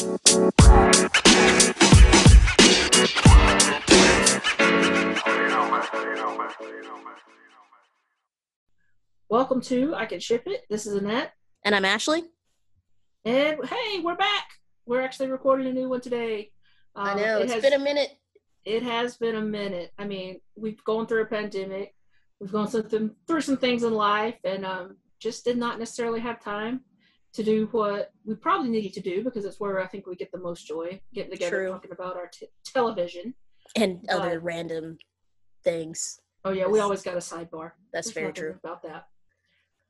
Welcome to I Can Ship It. This is Annette. And I'm Ashley. And hey, we're back. We're actually recording a new one today. Um, I know, it it's has, been a minute. It has been a minute. I mean, we've gone through a pandemic. We've gone through, through some things in life and um, just did not necessarily have time to do what we probably needed to do because it's where I think we get the most joy getting together True. talking about our t- television and but, other random things. Oh yeah, we always got a sidebar. That's There's very true about that.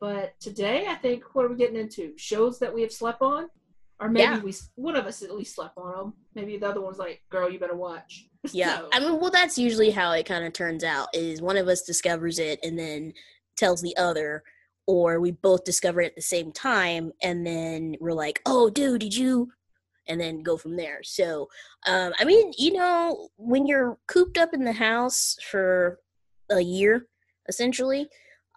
But today, I think what are we getting into? Shows that we have slept on, or maybe yeah. we one of us at least slept on them. Maybe the other one's like, "Girl, you better watch." Yeah, so. I mean, well, that's usually how it kind of turns out. Is one of us discovers it and then tells the other, or we both discover it at the same time and then we're like oh dude did you? and then go from there. So um, i mean you know when you're cooped up in the house for a year essentially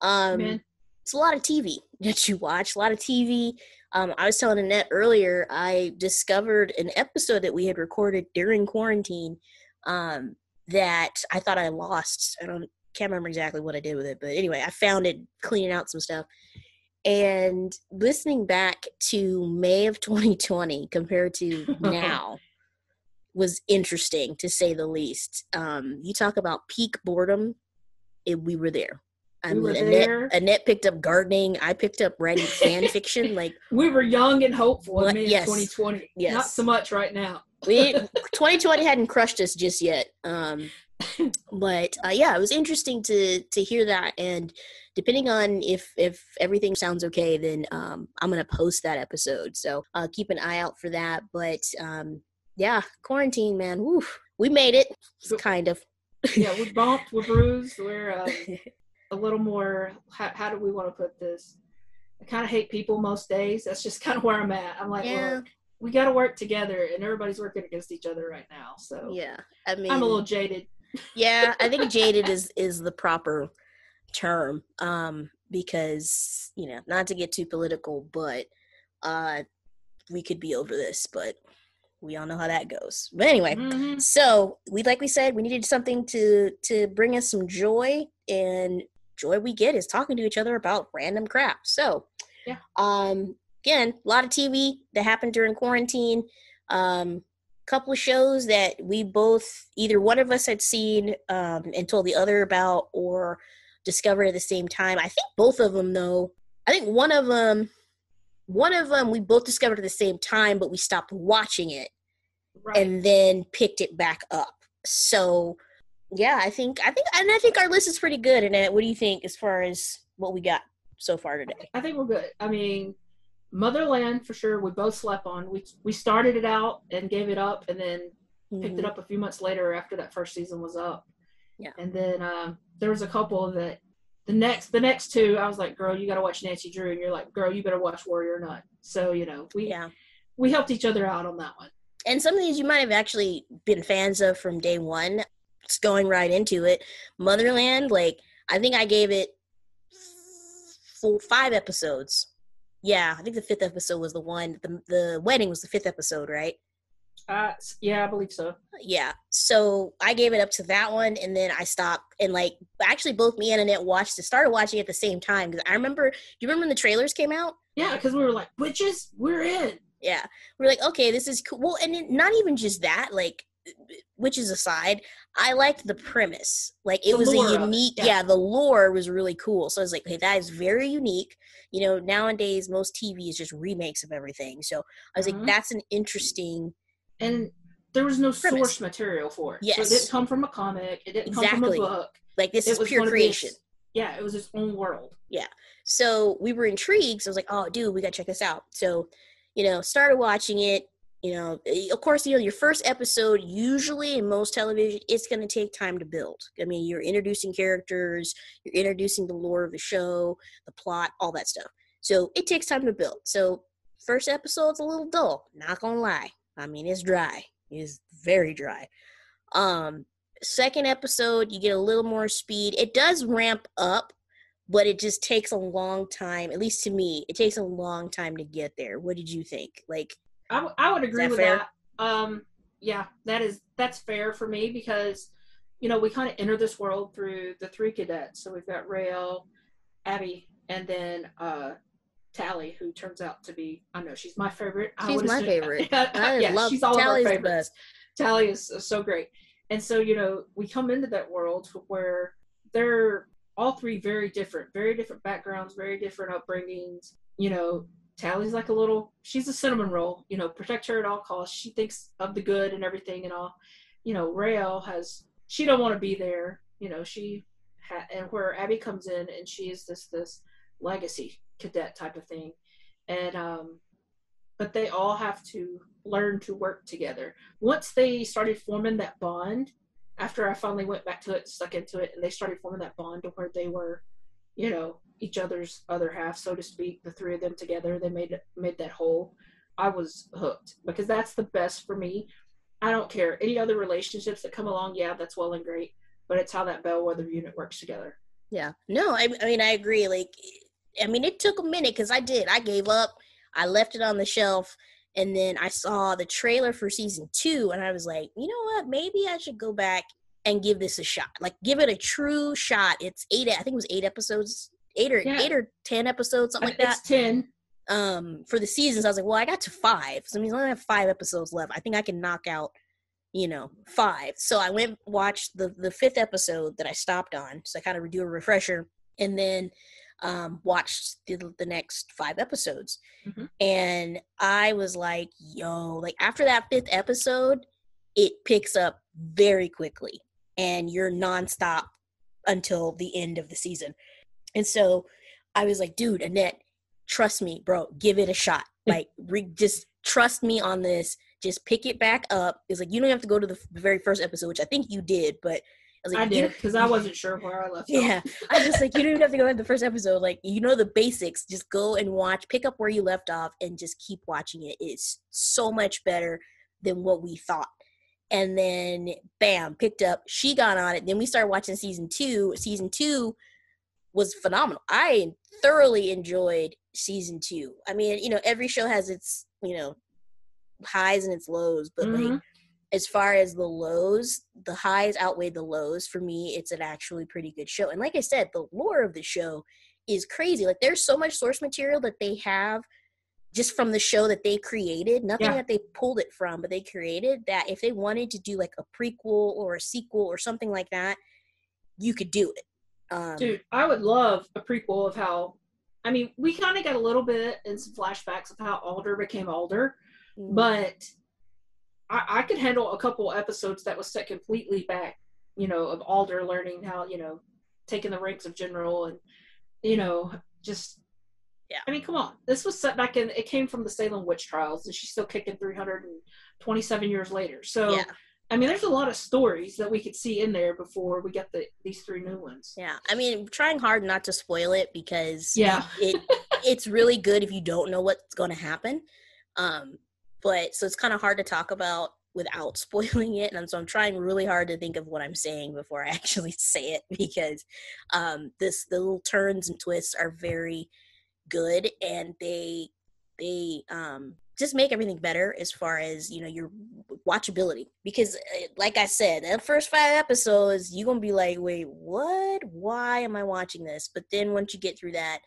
um, it's a lot of tv that you watch a lot of tv um, i was telling annette earlier i discovered an episode that we had recorded during quarantine um, that i thought i lost. I don't can't remember exactly what I did with it, but anyway, I found it cleaning out some stuff. And listening back to May of 2020 compared to now was interesting to say the least. Um, you talk about peak boredom, it, we were there. I we Annette, there. Annette picked up gardening. I picked up writing fan fiction. Like we were young and hopeful in May yes, 2020. Yes. Not so much right now. we 2020 hadn't crushed us just yet. Um, but uh, yeah, it was interesting to to hear that. And depending on if if everything sounds okay, then um, I'm gonna post that episode. So uh, keep an eye out for that. But um, yeah, quarantine, man. Woo, we made it, kind of. yeah, we're bumped, we're bruised, we're um, a little more. How, how do we want to put this? I kind of hate people most days. That's just kind of where I'm at. I'm like, yeah. well, we got to work together, and everybody's working against each other right now. So yeah, I mean, I'm a little jaded yeah, I think jaded is is the proper term um because, you know, not to get too political, but uh we could be over this, but we all know how that goes. But anyway, mm-hmm. so we like we said, we needed something to to bring us some joy and joy we get is talking to each other about random crap. So, yeah. Um again, a lot of TV that happened during quarantine. Um couple of shows that we both either one of us had seen um, and told the other about or discovered at the same time. I think both of them though. I think one of them one of them we both discovered at the same time but we stopped watching it right. and then picked it back up. So yeah, I think I think and I think our list is pretty good and what do you think as far as what we got so far today? I think we're good. I mean, Motherland for sure. We both slept on. We we started it out and gave it up, and then mm-hmm. picked it mm-hmm. up a few months later after that first season was up. Yeah. And then um, there was a couple that the next the next two I was like, girl, you got to watch Nancy Drew, and you're like, girl, you better watch Warrior Nun. So you know we yeah we helped each other out on that one. And some of these you might have actually been fans of from day one. Just going right into it, Motherland. Like I think I gave it full five episodes yeah, I think the fifth episode was the one. The the wedding was the fifth episode, right? Uh, yeah, I believe so. Yeah. So I gave it up to that one, and then I stopped. And like, actually, both me and Annette watched it. Started watching at the same time because I remember. Do you remember when the trailers came out? Yeah, because we were like, witches, we're in. Yeah, we we're like, okay, this is cool. Well, and not even just that. Like, witches aside, I liked the premise. Like, it the was a unique. Yeah. yeah, the lore was really cool. So I was like, hey, that is very unique you know nowadays most tv is just remakes of everything so i was like mm-hmm. that's an interesting and there was no premise. source material for it yes so it didn't come from a comic it didn't exactly. come from a book like this it is pure creation yeah it was its own world yeah so we were intrigued so i was like oh dude we gotta check this out so you know started watching it you know eh, of course you know your first episode usually in most television it's going to take time to build. I mean you're introducing characters you're introducing the lore of the show the plot all that stuff. So it takes time to build. So first episode's a little dull not gonna lie. I mean it's dry. It's very dry. Um second episode you get a little more speed. It does ramp up but it just takes a long time at least to me it takes a long time to get there. What did you think? Like I, w- I would agree that with fair? that. Um, yeah, that is that's fair for me because you know we kind of enter this world through the three cadets. So we've got Raelle, Abby, and then uh, Tally, who turns out to be I know she's my favorite. She's would my assume- favorite. yeah, I yeah, love she's all Tally's of our favorites. best. Tally is so great. And so, you know, we come into that world where they're all three very different, very different backgrounds, very different upbringings. You know, Tally's like a little, she's a cinnamon roll, you know, protect her at all costs. She thinks of the good and everything and all. You know, Raelle has, she don't want to be there. You know, she, ha- and where Abby comes in and she is this, this legacy cadet type of thing. And, um, but they all have to learn to work together. Once they started forming that bond, after I finally went back to it, stuck into it, and they started forming that bond to where they were, you know, each other's other half, so to speak. The three of them together, they made made that whole. I was hooked because that's the best for me. I don't care any other relationships that come along. Yeah, that's well and great, but it's how that bellwether unit works together. Yeah. No, I, I mean, I agree. Like, I mean, it took a minute because I did. I gave up. I left it on the shelf. And then I saw the trailer for season two, and I was like, you know what? Maybe I should go back and give this a shot. Like, give it a true shot. It's eight. I think it was eight episodes, eight or Yeah. eight or ten episodes, something like that. ten. um for the seasons i was like well i got to five so I mean, i only have five episodes left i think i can knock out you know five so i went watched the the fifth episode that i stopped on so i kind of do a refresher and then um watched the, the next five episodes Mhm. and i was like yo like after that fifth episode it picks up very quickly and you're nonstop until the end of the season and so i was like dude annette trust me, bro, give it a shot. Like, re- just trust me on this. Just pick it back up. It's like you don't have to go to the very first episode, which I think you did, but I like, I did because I wasn't sure where I left. off. Yeah, I was just like, you don't even have to go to the first episode. Like, you know the basics. Just go and watch, pick up where you left off, and just keep watching it. It's so much better than what we thought. And then, bam, picked up. She got on it. Then we started watching season two. Season two was phenomenal. I thoroughly enjoyed season two. I mean, you know, every show has its, you know, highs and its lows, but like Mhm. as far as the lows, the highs outweigh the lows. For me, it's an actually pretty good show. And like I said, the lore of the show is crazy. Like there's so much source material that they have just from the show that they created, nothing Yeah. that they pulled it from, but they created that if they wanted to do like a prequel or a sequel or something like that, you could do it. Um, Dude, I would love a prequel of how. I mean, we kind of got a little bit in some flashbacks of how Alder became Alder, mm, but I, I could handle a couple episodes that was set completely back, you know, of Alder learning how, you know, taking the ranks of general and, you know, just. Yeah. I mean, come on. This was set back in. It came from the Salem witch trials, and she's still kicking 327 years later. So, Yeah. I mean, there's a lot of stories that we could see in there before we get the these three new ones. yeah, I mean, trying hard not to spoil it because Yeah. it it's really good if you don't know what's going to happen. Um, but so it's kind of hard to talk about without spoiling it, and so I'm trying really hard to think of what I'm saying before I actually say it because um, this the little turns and twists are very good, and they they um, just make everything better as far as you know your watchability because uh, like i said the first five episodes you're gonna be like wait what? Why am i watching this? But then once you get through that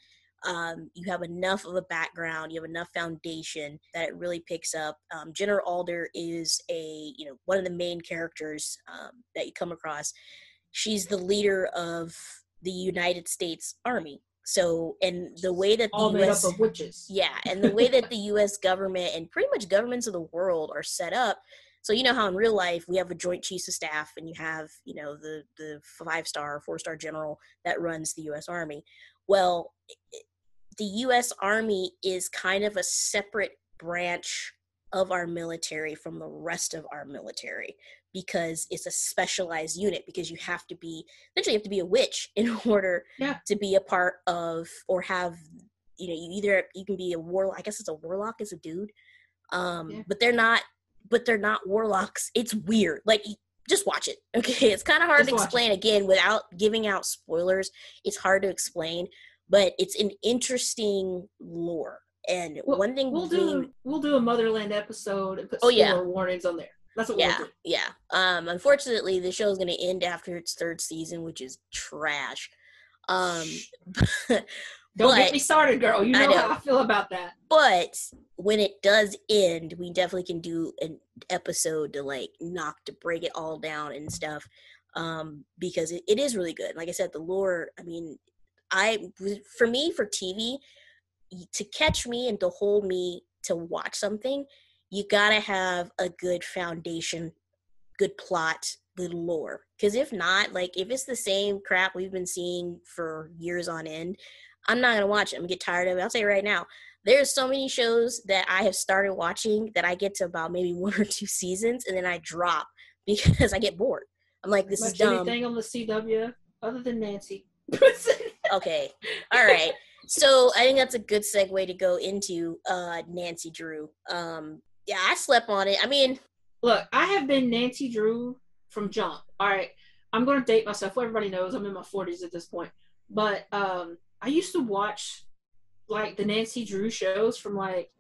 um, you have enough of a background you have enough foundation that it really picks up. Um, general alder is a you know one of the main characters um, that you come across. She's the leader of the united states army so and the way that the All made US, up of witches. yeah, and the way that the U.S. government and pretty much governments of the world are set up. So you know how in real life we have a joint chiefs of staff, and you have you know the the five star, four star general that runs the U.S. Army. Well, the U.S. Army is kind of a separate branch of our military from the rest of our military because it's a specialized unit because you have to be literally you have to be a witch in order Yeah. to be a part of or have you know you either you can be a warlock i guess it's a warlock is a dude um Yeah. but they're not but they're not warlocks it's weird like just watch it okay it's kind of hard Just to watch it. explain again without giving out spoilers it's hard to explain but it's an interesting lore And Well, one thing We'll being, do we'll do a Motherland episode and put Oh, yeah. spoiler warnings on there. That's what yeah, yeah. Um, unfortunately, the show is going to end after its third season, which is trash. Um, Don't get me started, girl. You I know, know. how I feel about that. but when it does end, we definitely can do an episode to like knock to break it all down and stuff. Um, because it, it is really good. Like I said, the lore. I mean, I for me for TV to catch me and to hold me to watch something, you gotta have a good foundation, good plot, good lore. Because if not, like if it's the same crap we've been seeing for years on end, I'm not gonna watch it. I'm gonna get tired of it. I'll say right now there's so many shows that I have started watching that I get to about maybe one or two seasons and then I drop because I get bored. I'm like, this is dumb. anything on the CW other than Nancy. Okay, all right. So I think that's a good segue to go into uh, Nancy Drew. Um, yeah, I slept on it. I mean, Look, I have been Nancy Drew from jump. All right. I'm going to date myself. Everybody knows I'm in my 40s at this point. But um, I used to watch like the Nancy Drew shows from like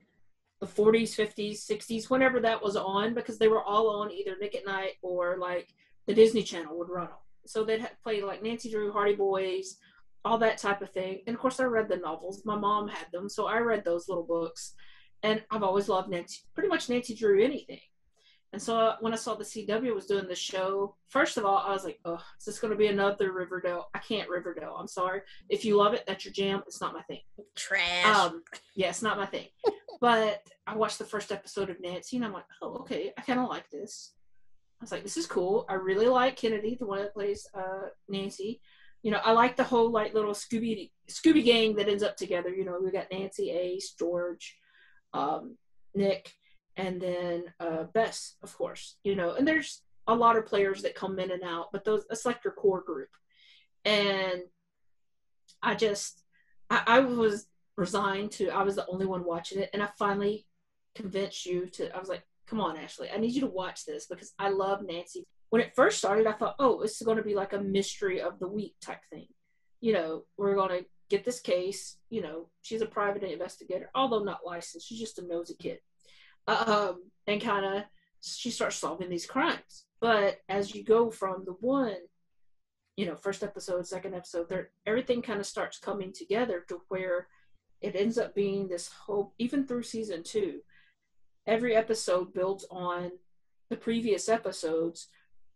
the 40s, 50s, 60s, whenever that was on, because they were all on either Nick at Night or like the Disney Channel would run them. So they'd play like Nancy Drew, Hardy Boys, all that type of thing. And of course, I read the novels. My mom had them, so I read those little books. And I've always loved Nancy, pretty much Nancy Drew anything. And so when I saw the CW was doing the show, first of all, I was like, oh, is this going to be another Riverdale? I can't Riverdale. I'm sorry. If you love it, that's your jam. It's not my thing. trash. Um, yeah, it's not my thing. but I watched the first episode of Nancy, and I'm like, oh, okay, I kind of like this. I was like, this is cool. I really like Kennedy, the one that plays uh, Nancy. You know, I like the whole like little Scooby Scooby gang that ends up together. You know, we got Nancy, Ace, George, um, Nick, and then uh, Bess, of course. You know, and there's a lot of players that come in and out, but those that's like your core group. And I just, I, I was resigned to. I was the only one watching it, and I finally convinced you to. I was like, "Come on, Ashley, I need you to watch this because I love Nancy." When it first started, I thought, "Oh, is going to be like a mystery of the week type thing." You know, we're going to get this case. You know, she's a private investigator, although not licensed. She's just a nosy kid, um, and kind of she starts solving these crimes. But as you go from the one you know, first episode, second episode, third, everything kind of starts coming together to where it ends up being this whole, even through season two, every episode builds on the previous episodes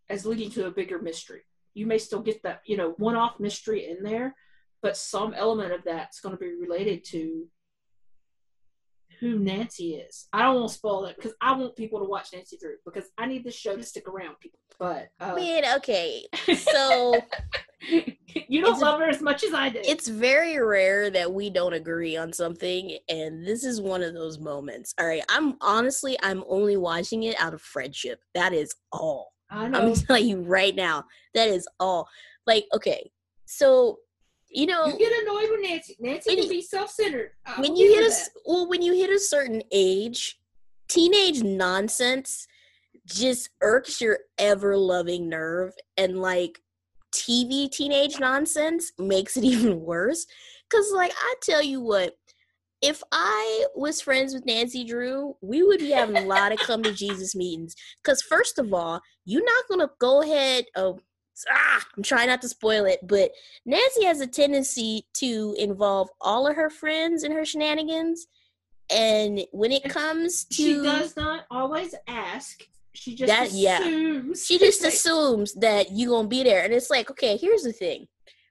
as leading to a bigger mystery. You may still get that, you know, one off mystery in there, but some element of that's going to be related to who Nancy is. I don't want to spoil it because I want people to watch Nancy Drew because I need this show to stick around, people. But uh, I mean, okay. So you don't love her as much as I do. it's very rare that we don't agree on something, and this is one of those moments. All right, I'm honestly, I'm only watching it out of friendship. That is all. I I'm telling you right now. That is all. Like, okay, so you know, You get annoyed with Nancy. Nancy When can you- be self-centered. I when you hit a s- well, when you hit a certain age, teenage nonsense just irks your ever loving nerve, and like TV teenage nonsense makes it even worse. Cause like I tell you what, if I was friends with Nancy Drew, we would be having a lot of come to Jesus meetings. Cause first of all, you're not gonna go ahead. Oh, ah, I'm trying not to spoil it, but Nancy has a tendency to involve all of her friends in her shenanigans. And when it comes to She does not always ask. She just That- yeah. assumes. she just assumes that you gonna be there and it's like okay here's the thing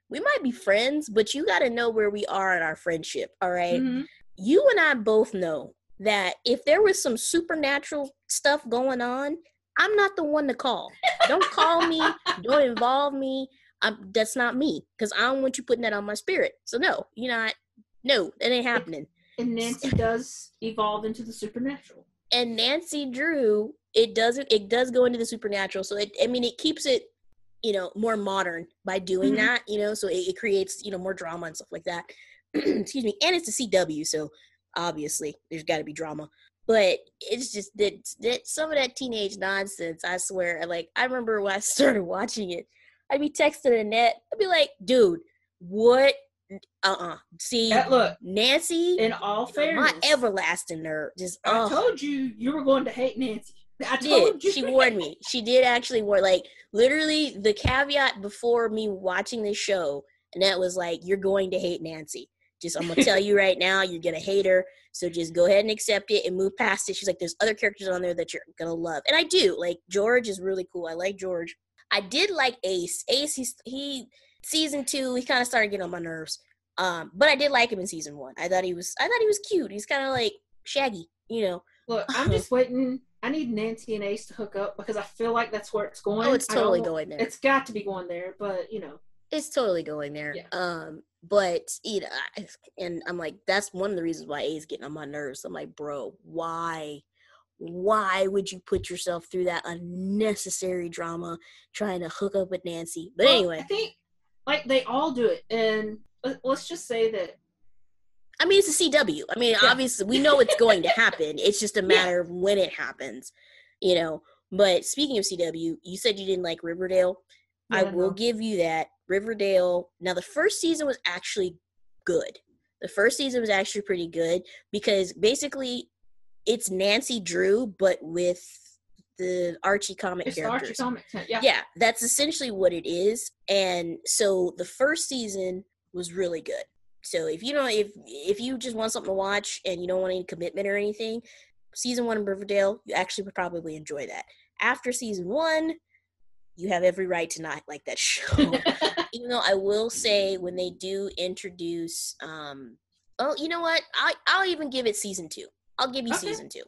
we might be friends but you gotta know where we are in our friendship all right? Mhm. you and i both know that if there was some supernatural stuff going on i'm not the one to call don't call me don't involve me I'm, that's not me because i don't want you putting that on my spirit so no you're not no that ain't happening And Nancy does evolve into the supernatural. and Nancy Drew, it doesn't it does go into the supernatural. So it I mean it keeps it, you know, more modern by doing Mhm. that, you know, so it, it creates, you know, more drama and stuff like that. Excuse me. And it's a CW, so obviously there's gotta be drama. But it's just that that some of that teenage nonsense, I swear, like I remember when I started watching it, I'd be texting Annette, I'd be like, dude, what uh-uh. See, That look, Nancy, in all fairness, my everlasting nerve. Just I oh, told you you were going to hate Nancy. I did. you. She warned me. She did actually warn. Like literally, the caveat before me watching this show, and that was like, "You're going to hate Nancy." Just I'm gonna tell you right now, you're gonna hate her. So just go ahead and accept it and move past it. She's like, "There's other characters on there that you're gonna love," and I do. Like George is really cool. I like George. I did like Ace. Ace, he's he season two. He kind of started getting on my nerves. Um, but I did like him in season one. I thought he was. I thought he was cute. He's kind of like Shaggy, you know. Look, I'm just waiting. I need Nancy and Ace to hook up because I feel like that's where it's going. Oh, it's totally going there. It's got to be going there, but you know, it's totally going there. Yeah. Um, but you know, I- and I'm like, that's one of the reasons why A is getting on my nerves. I'm like, bro, why? Why would you put yourself through that unnecessary drama trying to hook up with Nancy? But Well, anyway, I think like they all do it, and let- let's just say that I mean, it's a CW. I mean, Yeah. obviously, we know it's going to happen. It's just a matter of when it happens, you know. But speaking of CW, you said you didn't like Riverdale. I will no. give you that. Riverdale. Now, the first season was actually good. The first season was actually pretty good because basically it's Nancy Drew, but with the Archie comic it's characters Archie comic. Yeah, yeah that's essentially what it is and so the first season was really good so if you don't if if you just want something to watch and you don't want any commitment or anything season one of riverdale you actually would probably enjoy that after season one you have every right to not like that show even though i will say when they do introduce um oh you know what i i'll even give it season two i'll give you Okay. season two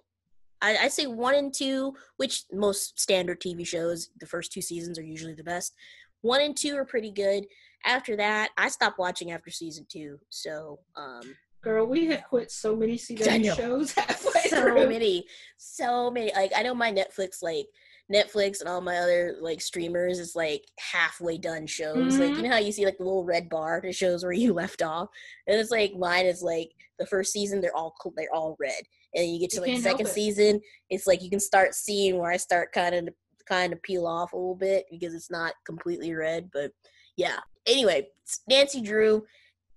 I, I say one and two, which most standard TV shows, the first two seasons are usually the best. One and two are pretty good. After that, I stopped watching after season two. So, um, Girl, we have quit so many. CW shows halfway so through. many, so many. Like I know my Netflix, like Netflix and all my other like streamers is like halfway done shows. Like Mhm. you know how you see like the little red bar that shows where you left off, and it's like mine is like the first season they're all they're all red, and then you get to You like the can't help second it. season, it's like you can start seeing where I start kind of kind of peel off a little bit because it's not completely red, but yeah. Anyway, Nancy Drew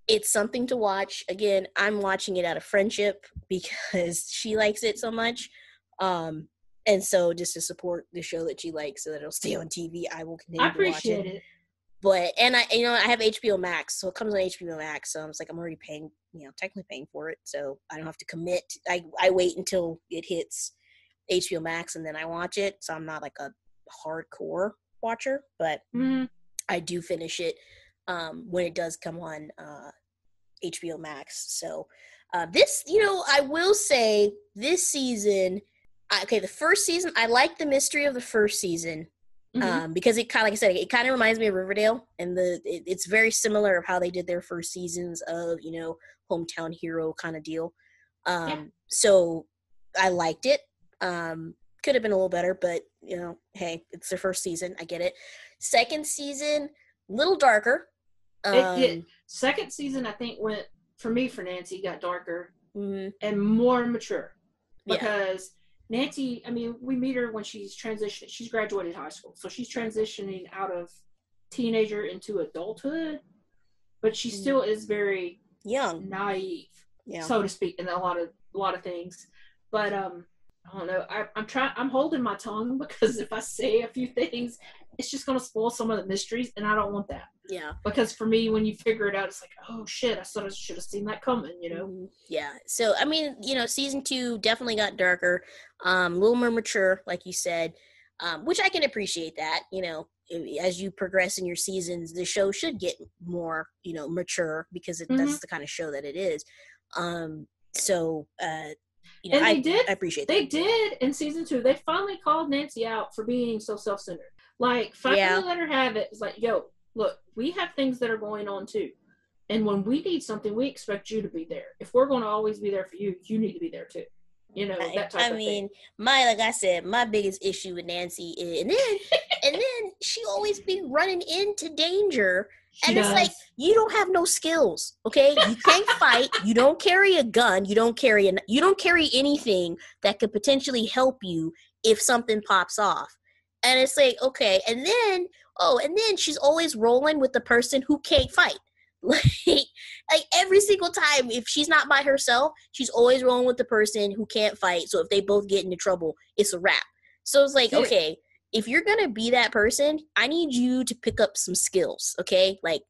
it's something to watch. Again, I'm watching it out of friendship because she likes it so much. Um, and so just to support the show that she likes so that it'll stay on TV, I will continue I to watch appreciate it. it. But and I you know, I have HBO Max, so it comes on HBO Max. So I'm just like I'm already paying, you know, technically paying for it. So I don't have to commit. I I wait until it hits HBO Max and then I watch it. So I'm not like a hardcore watcher, but Mm, I do finish it um, when it does come on uh, HBO Max. So uh, this, you know, I will say this season. I, okay, the first season, I like the mystery of the first season mhm. um, because it kind of, like I said, it kind of reminds me of Riverdale, and the it, it's very similar of how they did their first seasons of you know hometown hero kind of deal. Um, Yeah. So I liked it. Um, could have been a little better, but you know, hey, it's their first season. I get it. Second season, little darker. It did. Um, Second season, I think, went for me for Nancy got darker mhm, and more mature because Nancy. I mean, we meet her when she's transitioning. She's graduated high school, so she's transitioning out of teenager into adulthood, but she Mm. still is very young. naive, Yeah. so to speak, in a lot of a lot of things. But um, I don't know. I, I'm trying. I'm holding my tongue because if I say a few things, it's just gonna spoil some of the mysteries, and I don't want that. yeah. Because for me, when you figure it out, it's like, oh shit, I sort of should have seen that coming. You know. Mhm. Yeah. So I mean, you know, season two definitely got darker, um, a little more mature, like you said, um, which I can appreciate that. You know, as you progress in your seasons, the show should get more, you know, mature because it, that's the kind of show that it is. Um, so, uh, you know, And I, they did- I appreciate They that. did in season two. They finally called Nancy out for being so self-centered. Like finally Yeah. let her have it. It's like, yo, look, we have things that are going on too. And when we need something, we expect you to be there. If we're going to always be there for you, you need to be there too. You know I, that type I of mean, thing. my like I said, my biggest issue with Nancy is, and then and then she always be running into danger She and it's like you don't have no skills okay you can't fight you don't carry a gun you don't carry an you don't carry anything that could potentially help you if something pops off and it's like okay and then oh and then she's always rolling with the person who can't fight Like, like every single time, if she's not by herself, she's always rolling with the person who can't fight. So if they both get into trouble, it's a wrap. So it's like, okay, if you're gonna be that person, I need you to pick up some skills. Okay, like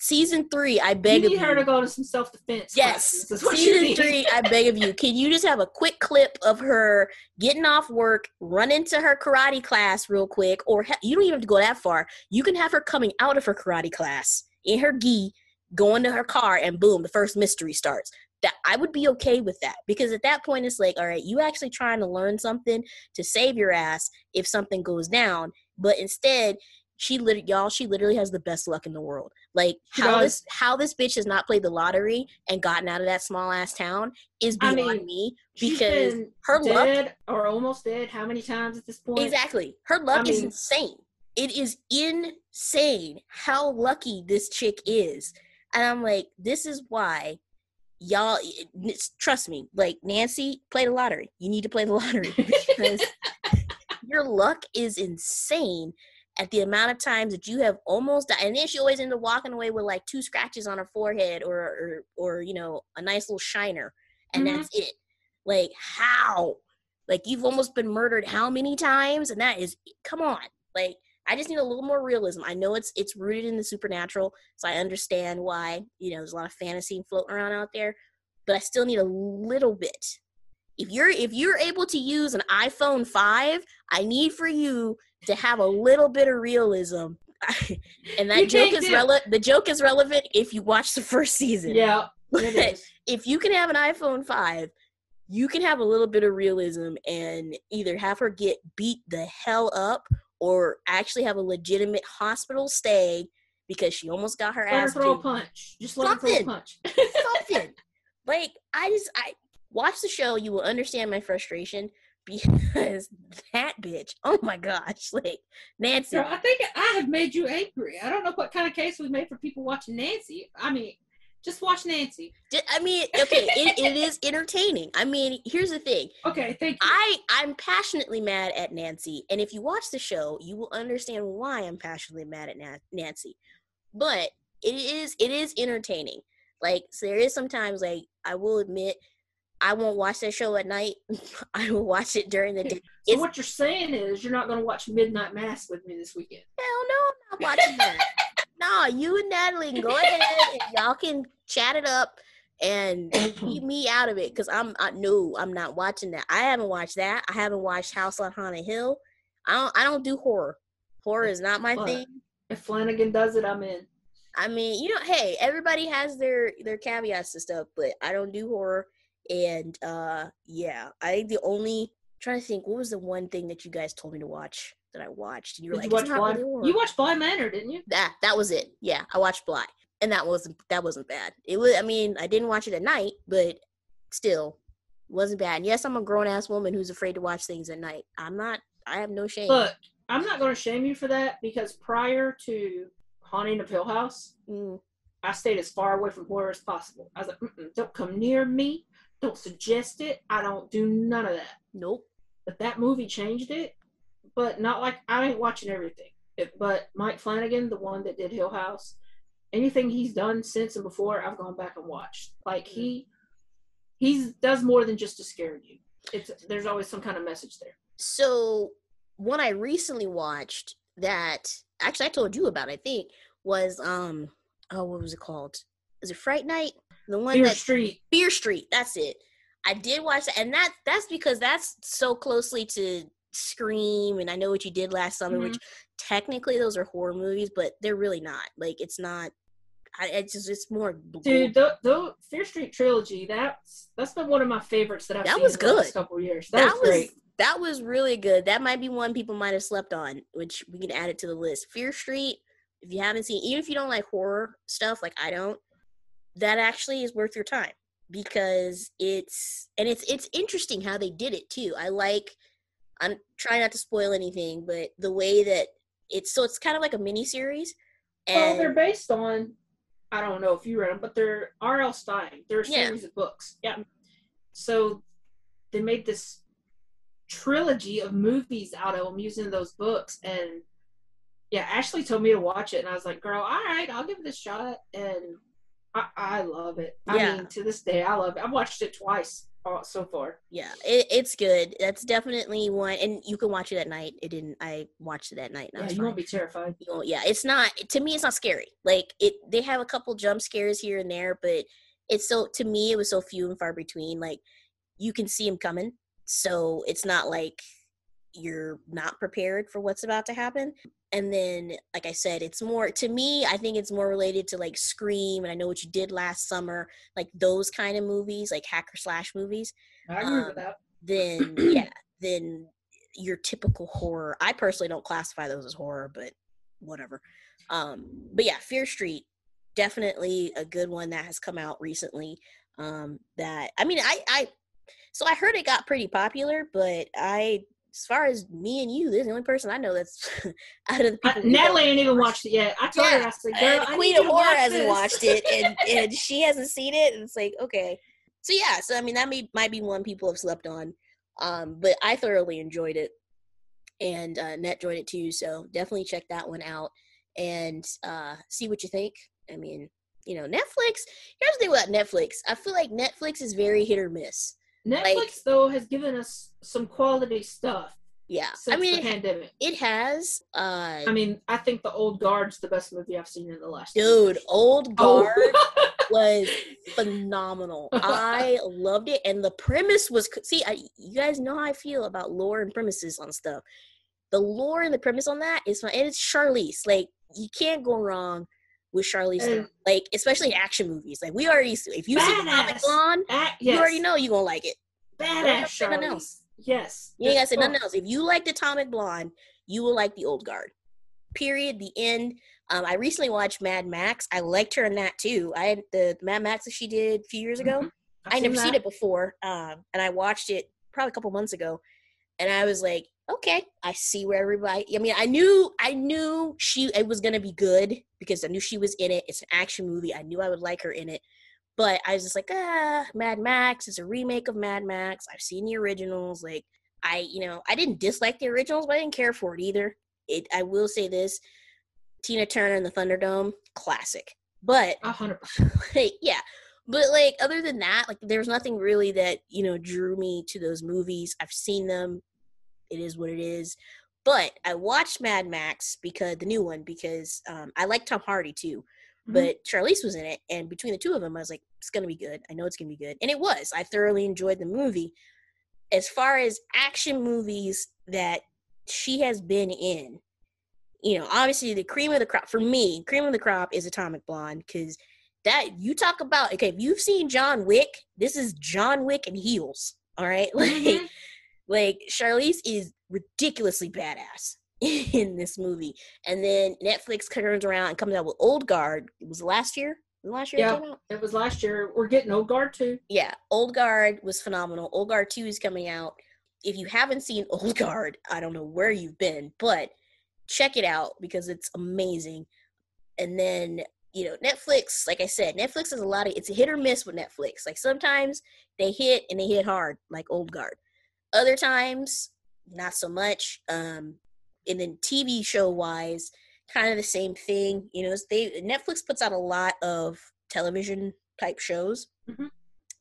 season three, I You beg of need her you. to go to some self defense. Yes, you season three. I beg of you. Can you just have a quick clip of her getting off work, run into her karate class real quick, or you don't even have to go that far. You can have her coming out of her karate class in her gi, going to her car, and boom, the first mystery starts. That I would be okay with that because at that point it's like, all right, you actually trying to learn something to save your ass if something goes down, but instead. She lit y'all. She literally has the best luck in the world. Like She how does. this how this bitch has not played the lottery and gotten out of that small ass town is I beyond mean, me because her luck dead or almost dead. How many times at this point? exactly her luck I is mean- insane. It is insane how lucky this chick is, and I'm like, this is why y'all eh, trust me. Like Nancy, play the lottery. You need to play the lottery because your luck is insane at the amount of times that you have almost died. And then she always ended up walking away with like two scratches on her forehead or or, or you know, a nice little shiner. And Mhm. that's it. Like how? Like you've almost been murdered how many times? And that is come on. Like I just need a little more realism. I know it's it's rooted in the supernatural, so I understand why, you know, there's a lot of fantasy floating around out there, but I still need a little bit if you're if you're able to use an iphone 5 i need for you to have a little bit of realism and that You joke is relevant the joke is relevant if you watch the first season yeah, if you can have an iphone 5 you can have a little bit of realism and either have her get beat the hell up or actually have a legitimate hospital stay because she almost got her Let her ass throw a punch. Just let her throw a punch. something. like I just I watch the show, you will understand my frustration because that bitch. Oh my gosh, like Nancy. Girl, I think I have made you angry. I don't know what kind of case we made for people watching Nancy. I mean, just watch Nancy. I mean, okay, it, it is entertaining. I mean, here's the thing. Okay, thank you. I I'm passionately mad at Nancy, and if you watch the show, you will understand why I'm passionately mad at Na- Nancy. But it is it is entertaining. Like so there is sometimes like I will admit I won't watch that show at night. I will watch it during the day. so it's- what you're saying is you're not going to watch Midnight Mass with me this weekend. Hell no, I'm not watching that. no, you and Natalie can go ahead and y'all can chat it up and keep me out of it because I'm I, no, I'm not watching that. I haven't watched that. I haven't watched House on Haunted Hill. I don't I don't do horror. Horror is not my But- thing. If Flanagan does it, I'm in. I mean, you know, hey, everybody has their their caveats and stuff, but I don't do horror. And uh yeah, I think the only trying to think what was the one thing that you guys told me to watch that I watched and you were Did like, you watch really. You watched Bly Manor, didn't you? that that was it. Yeah, I watched Bly, and that wasn't that wasn't bad. It was. I mean, I didn't watch it at night, but still, wasn't bad. And yes, I'm a grown ass woman who's afraid to watch things at night. I'm not. I have no shame. Look, I'm not going to shame you for that because prior to Haunting of Hill House, Mm, I stayed as far away from horror as possible. I was like, Mm-mm, don't come near me. Don't suggest it. I don't do none of that. nope. But that movie changed it. But not like I ain't watching everything. It, but Mike Flanagan, the one that did Hill House, anything he's done since and before, I've gone back and watched. Like he, he does more than just to scare you. It's there's always some kind of message there. So one I recently watched that actually I told you about. I think was um oh what was it called? Is it Fright Night? The one Fear that Street. Fear Street. That's it. I did watch that, and that that's because that's so closely to Scream, and I know what you did last summer, which mm-hmm. technically those are horror movies, but they're really not. Like it's not. I it's just it's more. Dude, the, the Fear Street trilogy, that's that's been one of my favorites that I've That seen was in the last couple years. That, was great. that was really good. That might be one people might have slept on, which we can add it to the list. Fear Street. If you haven't seen, even if you don't like horror stuff, like I don't, that actually is worth your time because it's and it's it's interesting how they did it too. I like. I'm trying not to spoil anything, but the way that it's so it's kind of like a mini series. Well, they're based on, I don't know if you read them, but they're R.L. Stine. They're a Yeah. series of books. Yeah. So they made this trilogy of movies out of them using those books. And yeah, Ashley told me to watch it. And I was like, girl, all right, I'll give it a shot. And I, I love it. Yeah. I mean, to this day, I love it. I've watched it twice uh, so far. Yeah, it, it's good. That's definitely one, and you can watch it at night. It didn't. I watched it at night. Yeah, you won't be terrified. Won't- yeah, it's not. To me, it's not scary. Like it, they have a couple jump scares here and there, but it's so. To me, it was so few and far between. Like you can see them coming, so it's not like you're not prepared for what's about to happen. And then, like I said, it's more to me. I think it's more related to like Scream, and I know what you did last summer, like those kind of movies, like hacker slash movies. I agree Um, with that. Then yeah, then your typical horror. I personally don't classify those as horror, but whatever. Um, but yeah, Fear Street, definitely a good one that has come out recently. Um, that I mean, I I so I heard it got pretty popular, but I as far as me and you, this is the only person I know that's out of the I, people. who Natalie ain't even watch watched it yet. I told her, I said, girl, I Queen of Horror watch hasn't watched it, and, and she hasn't seen it. And it's like, okay, so yeah, so I mean, that may, might be one people have slept on, um, but I thoroughly enjoyed it, and uh, Net enjoyed it too. So definitely check that one out and uh, see what you think. I mean, you know, Netflix. Here's the thing about Netflix. I feel like Netflix is very hit or miss. Netflix though has given us some quality stuff Yeah, since I mean, the it, pandemic. it has. Uh, I mean, I think the Old Guard's the best movie I've seen in the last. dude, Old Oh. Guard. was phenomenal. I loved it, and the premise was see. I, you guys know how I feel about lore and premises on stuff. The lore and the premise on that is fun, and it's Charlize. Like you can't go wrong with Charlize. And- Like especially action movies. Like we already, if you see Atomic Badass. Blonde, Ah, you already know you gonna like it. badass nothing Charlize. else. Yes. You ain't gotta say nothing else. If you liked Atomic Blonde, you will like the Old Guard. Period. The end. Um, I recently watched Mad Max. I liked her in that too. I had the Mad Max that she did a few years ago. Mhm. I've never seen seen it before, um, and I watched it probably a couple months ago, and I was like, okay, I see where everybody. I mean, I knew, I knew she it was gonna be good because I knew she was in it. It's an action movie. I knew I would like her in it, but I was just like, ah, Mad Max is a remake of Mad Max. I've seen the originals. Like, I, you know, I didn't dislike the originals, but I didn't care for it either. It, I will say this: Tina Turner and the Thunderdome, classic. But A hundred percent. like, yeah but like other than that like there's nothing really that you know drew me to those movies i've seen them it is what it is but i watched mad max because the new one because um, i like tom hardy too Mhm. but charlize was in it and between the two of them i was like it's gonna be good. I know it's gonna be good. And it was. I thoroughly enjoyed the movie. As far as action movies that she has been in you know obviously the cream of the crop for me cream of the crop is atomic blonde because that you talk about okay if you've seen john wick this is john wick and heels all right? Like Mhm. Like charlize is ridiculously badass in this movie and then netflix turns around and comes out with old guard it was last year Was last year it Yeah. out? It was last year. We're getting Old Guard too. yeah old guard was phenomenal old guard 2 is coming out if you haven't seen old guard i don't know where you've been but check it out because it's amazing and then you know netflix like i said netflix is a lot of it's a hit or miss with netflix like sometimes they hit and they hit hard like old guard other times not so much um and then tv show wise kind of the same thing you know they netflix puts out a lot of television type shows Mhm.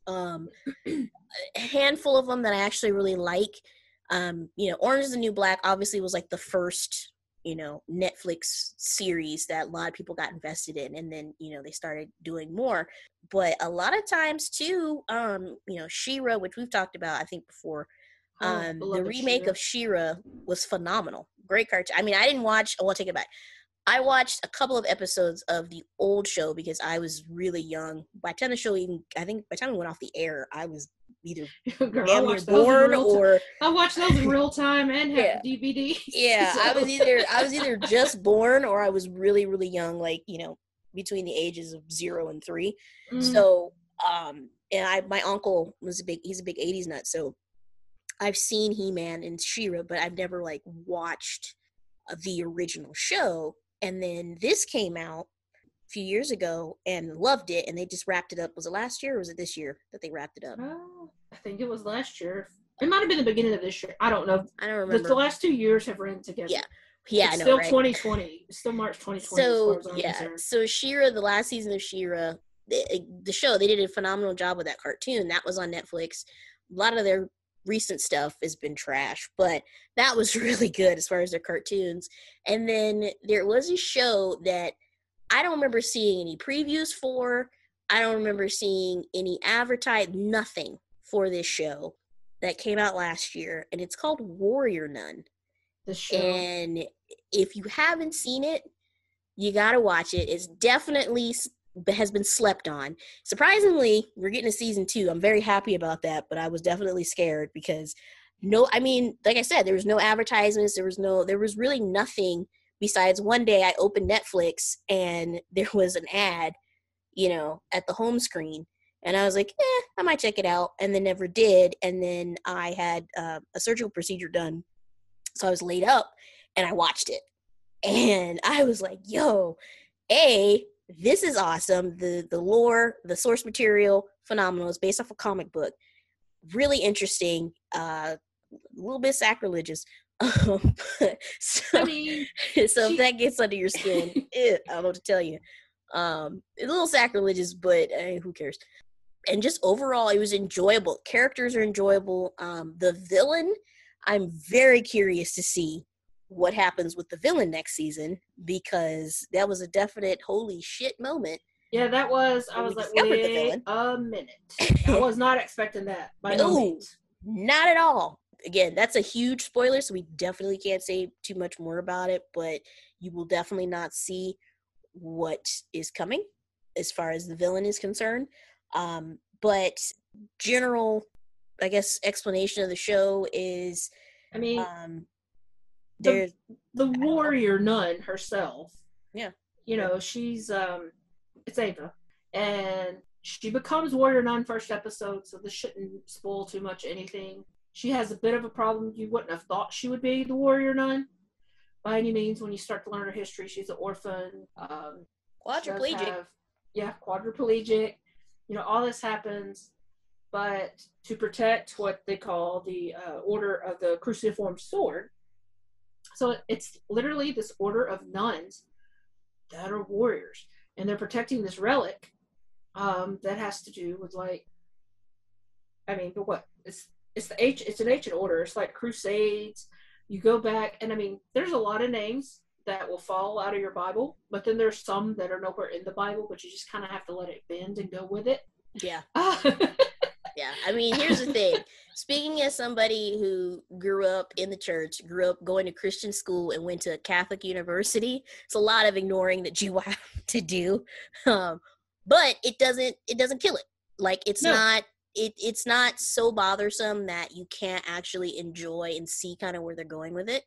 um a handful of them that i actually really like um you know orange is the new black obviously was like the first you know netflix series that a lot of people got invested in and then you know they started doing more but a lot of times too um you know She-Ra which we've talked about i think before Oh, um the remake of She-Ra was phenomenal great cartoon i mean i didn't watch i won't take it back i watched a couple of episodes of the old show because i was really young by the time the show even i think by the time it went off the air i was either Girl, I watched those born or I watched those in real time and Yeah. have DVD. yeah i was either i was either just born or i was really really young like you know between the ages of zero and three Mm. so um and i my uncle was a big he's a big 80s nut so i've seen he-man and She-Ra but i've never like watched uh, the original show and then this came out a few years ago and loved it and they just wrapped it up was it last year or was it this year that they wrapped it up Oh, I think it was last year. It might have been the beginning of this year. I don't know. i don't remember the last two years have ran together. Yeah, yeah it's i know still right? 2020. It's still March 2020. as so yeah concerned. so She-Ra the last season of She-Ra the, the show they did a phenomenal job with that cartoon that was on netflix a lot of their recent stuff has been trash but that was really good as far as their cartoons and then there was a show that i don't remember seeing any previews for i don't remember seeing any advertise nothing for this show that came out last year and it's called warrior nun The show. and if you haven't seen it, you got to watch it. It's definitely has been slept on. Surprisingly, we're getting a season 2. I'm very happy about that, but I was definitely scared because no I mean, like I said, there was no advertisements, there was no there was really nothing besides one day I opened Netflix and there was an ad, you know, at the home screen and I was like, eh, I might check it out, and then never did. And then I had uh, a surgical procedure done, so I was laid up, and I watched it, and I was like, yo, a this is awesome. The the lore, the source material, phenomenal. It's based off a comic book, really interesting. Uh, a little bit sacrilegious. Um, so, I mean, so she- if that gets under your skin, eh, I don't know what to tell you. Um, a little sacrilegious, but eh, who cares? And just overall, it was enjoyable. Characters are enjoyable. Um, the villain, I'm very curious to see what happens with the villain next season because that was a definite holy shit moment. yeah, that was. I was like, wait a minute. I was not expecting that by no, No. means. Not at all. Again, that's a huge spoiler, so we definitely can't say too much more about it, but you will definitely not see what is coming as far as the villain is concerned. Um, but general, I guess, explanation of the show is I mean, um, there's the warrior nun herself. Yeah. You know, she's um it's Ava. And she becomes warrior nun first episode, so this shouldn't spoil too much anything. She has a bit of a problem. You wouldn't have thought she would be the warrior nun by any means when you start to learn her history. She's an orphan. Um quadriplegic. have- yeah, quadriplegic. You know, all this happens, but to protect what they call the uh, Order of the Cruciform Sword. So it's literally this order of nuns that are warriors, and they're protecting this relic um, that has to do with like, I mean, but what it's it's the H it's an ancient order. It's like Crusades. You go back, and I mean, there's a lot of names that will fall out of your Bible, but then there's some that are nowhere in the Bible, but you just kind of have to let it bend and go with it. Yeah, yeah. I mean, here's the thing. Speaking as somebody who grew up in the church, grew up going to Christian school, and went to a Catholic university, it's a lot of ignoring that you have to do. Um, but it doesn't it doesn't kill it. Like it's No. not it it's not so bothersome that you can't actually enjoy and see kind of where they're going with it.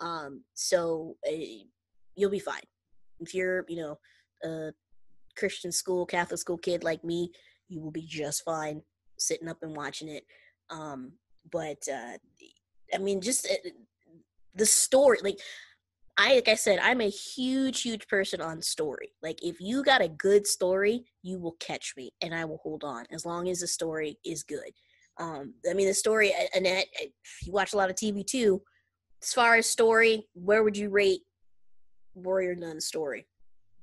Um, so uh, you'll be fine if you're you know a Christian school Catholic school kid like me. You will be just fine sitting up and watching it. Um, but uh, I mean, just uh, the story, like I like I said, I'm a huge, huge person on story. Like if you got a good story, you will catch me, and I will hold on as long as the story is good. Um, I mean, the story, Annette, uh, you watch a lot of TV too. As far as story, where would you rate Warrior Nun story?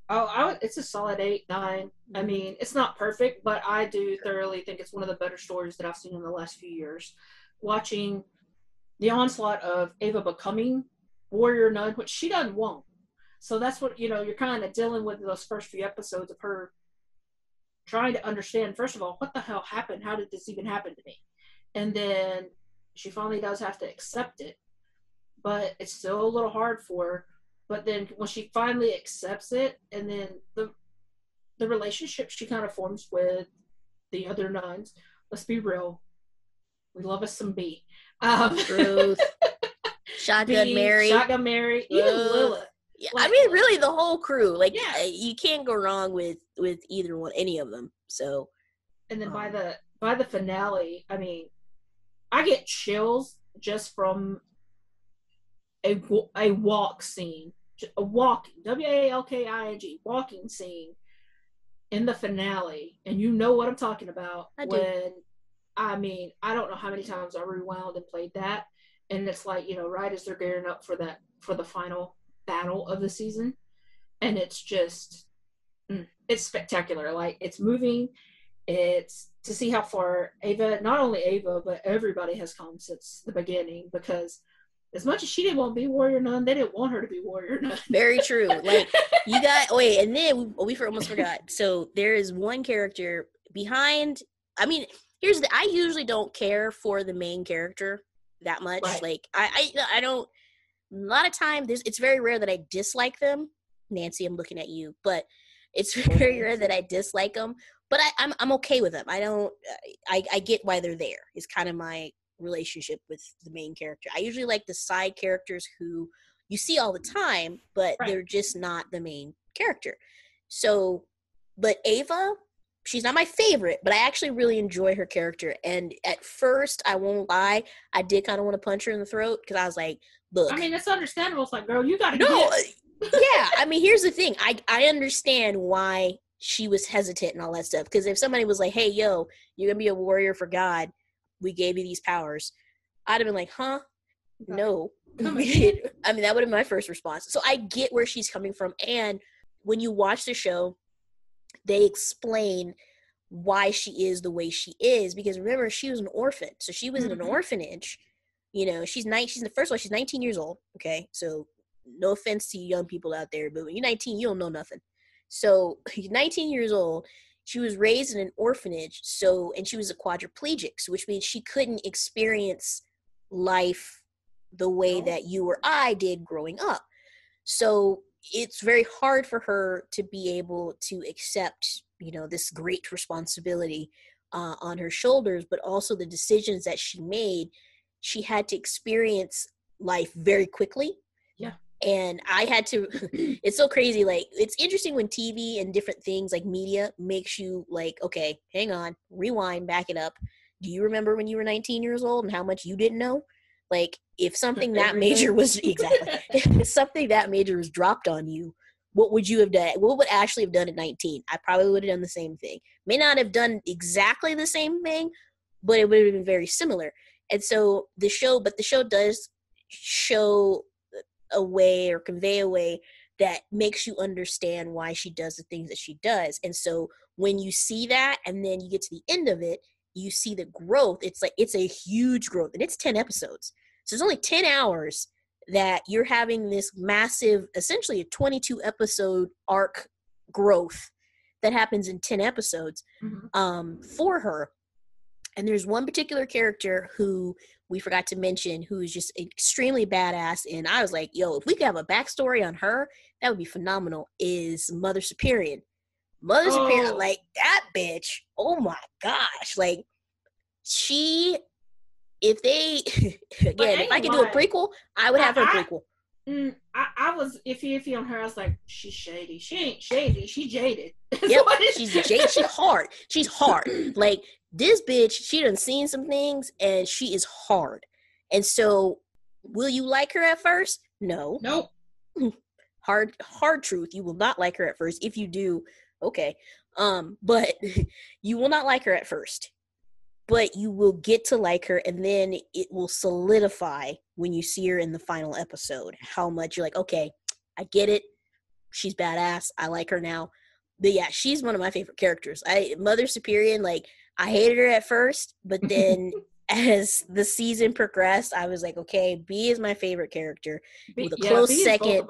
Oh, I it's a solid eight, nine. I mm-hmm. mean, it's not perfect, but I do thoroughly think it's one of the better stories that I've seen in the last few years. Watching the onslaught of Ava becoming warrior nun, which she doesn't want. So that's what you know. You're kind of dealing with those first few episodes of her trying to understand. First of all, what the hell happened? How did this even happen to me? And then she finally does have to accept it, but it's still a little hard for her but then when she finally accepts it and then the the relationship she kind of forms with the other nuns let's be real we love us some bea um Truth. Shotgun B, Mary. shotgun mary even Ugh. lilith Yeah, I mean, really, the whole crew. Like, Yeah. uh, you can't go wrong with with either one, any of them. So, and then by Um. the by the finale i mean i get chills just from a a walk scene a walking w-a-l-k-i-n-g walking scene in the finale and you know what i'm talking about I do. when i mean i don't know how many times i rewound and played that and it's like you know right as they're gearing up for that for the final battle of the season and it's just mm, it's spectacular. Like it's moving. It's to see how far Ava, not only Ava, but everybody has come since the beginning. Because as much as she didn't want to be Warrior Nun, they didn't want her to be Warrior Nun. Very true. Like you got wait, and then we, oh, we almost forgot. So there is one character behind. I mean, here's the. I usually don't care for the main character that much. Right. Like I, I, I don't. A lot of time, this it's very rare that I dislike them. Nancy, I'm looking at you, but it's very rare that I dislike them. But I, I'm I'm okay with them. I don't. I I get why they're there. Is kind of my relationship with the main character. I usually like the side characters who you see all the time, but Right. they're just not the main character. So, but Ava, she's not my favorite, but I actually really enjoy her character. And at first, I won't lie, I did kind of want to punch her in the throat because I was like, look, I mean, that's understandable. It's like, girl, you got to no, get. Uh, yeah. I mean, here's the thing. I I understand why she was hesitant and all that stuff. Because if somebody was like, "Hey, yo, you're gonna be a warrior for God. We gave you these powers," I'd have been like, "Huh? No." Come We again? did- I mean, that would have been my first response. So I get where she's coming from, and when you watch the show, they explain why she is the way she is. Because remember, she was an orphan, so she was in an Mhm. orphanage. You know, she's nine. She's the first one. She's 19 years old. Okay, so no offense to you young people out there, but when you're 19, you don't know nothing. So you're 19 years old. She was raised in an orphanage. So and she was a quadriplegic, so which means she couldn't experience life the way Oh. that you or I did growing up. So it's very hard for her to be able to accept, you know, this great responsibility uh, on her shoulders, but also the decisions that she made. She had to experience life very quickly. Yeah. And I had to, it's so crazy. Like, it's interesting when TV and different things like media makes you like, okay, hang on, rewind, back it up. Do you remember when you were 19 years old and how much you didn't know? Like, if something that major mm-hmm. was exactly if something that major was dropped on you, what would you have done? What would Ashley have done at 19? I probably would have done the same thing. May not have done exactly the same thing, but it would have been very similar. And so the show, but the show does show a way or convey a way that makes you understand why she does the things that she does. And so when you see that and then you get to the end of it, you see the growth. It's like it's a huge growth and it's 10 episodes. So it's only 10 hours that you're having this massive, essentially a 22 episode arc growth that happens in 10 episodes Mhm. um, for her. And there's one particular character who we forgot to mention who is just extremely badass. And I was like, yo, if we could have a backstory on her, that would be phenomenal. Is Mother Superior. Mother Superior, Oh. like that bitch. Oh my gosh. Like she if they again, if I could do a prequel, I would have her I- I- prequel. Mm, I, I was iffy iffy on her. I was like, she's shady. She ain't shady. She jaded. Yep, she's is. Jade. She's hard. She's hard. Like this bitch, she done seen some things, and she is hard. And so, will you like her at first? No. Nope. Hard, hard truth. You will not like her at first. If you do, okay. Um, but you will not like her at first. But you will get to like her, and then it will solidify when you see her in the final episode. How much you're like, okay, I get it. She's badass. I like her now but yeah, she's one of my favorite characters. I Mother Superior, like I hated her at first, but then as the season progressed, I was like, okay, Bea is my favorite character. B- With a yeah, close B second.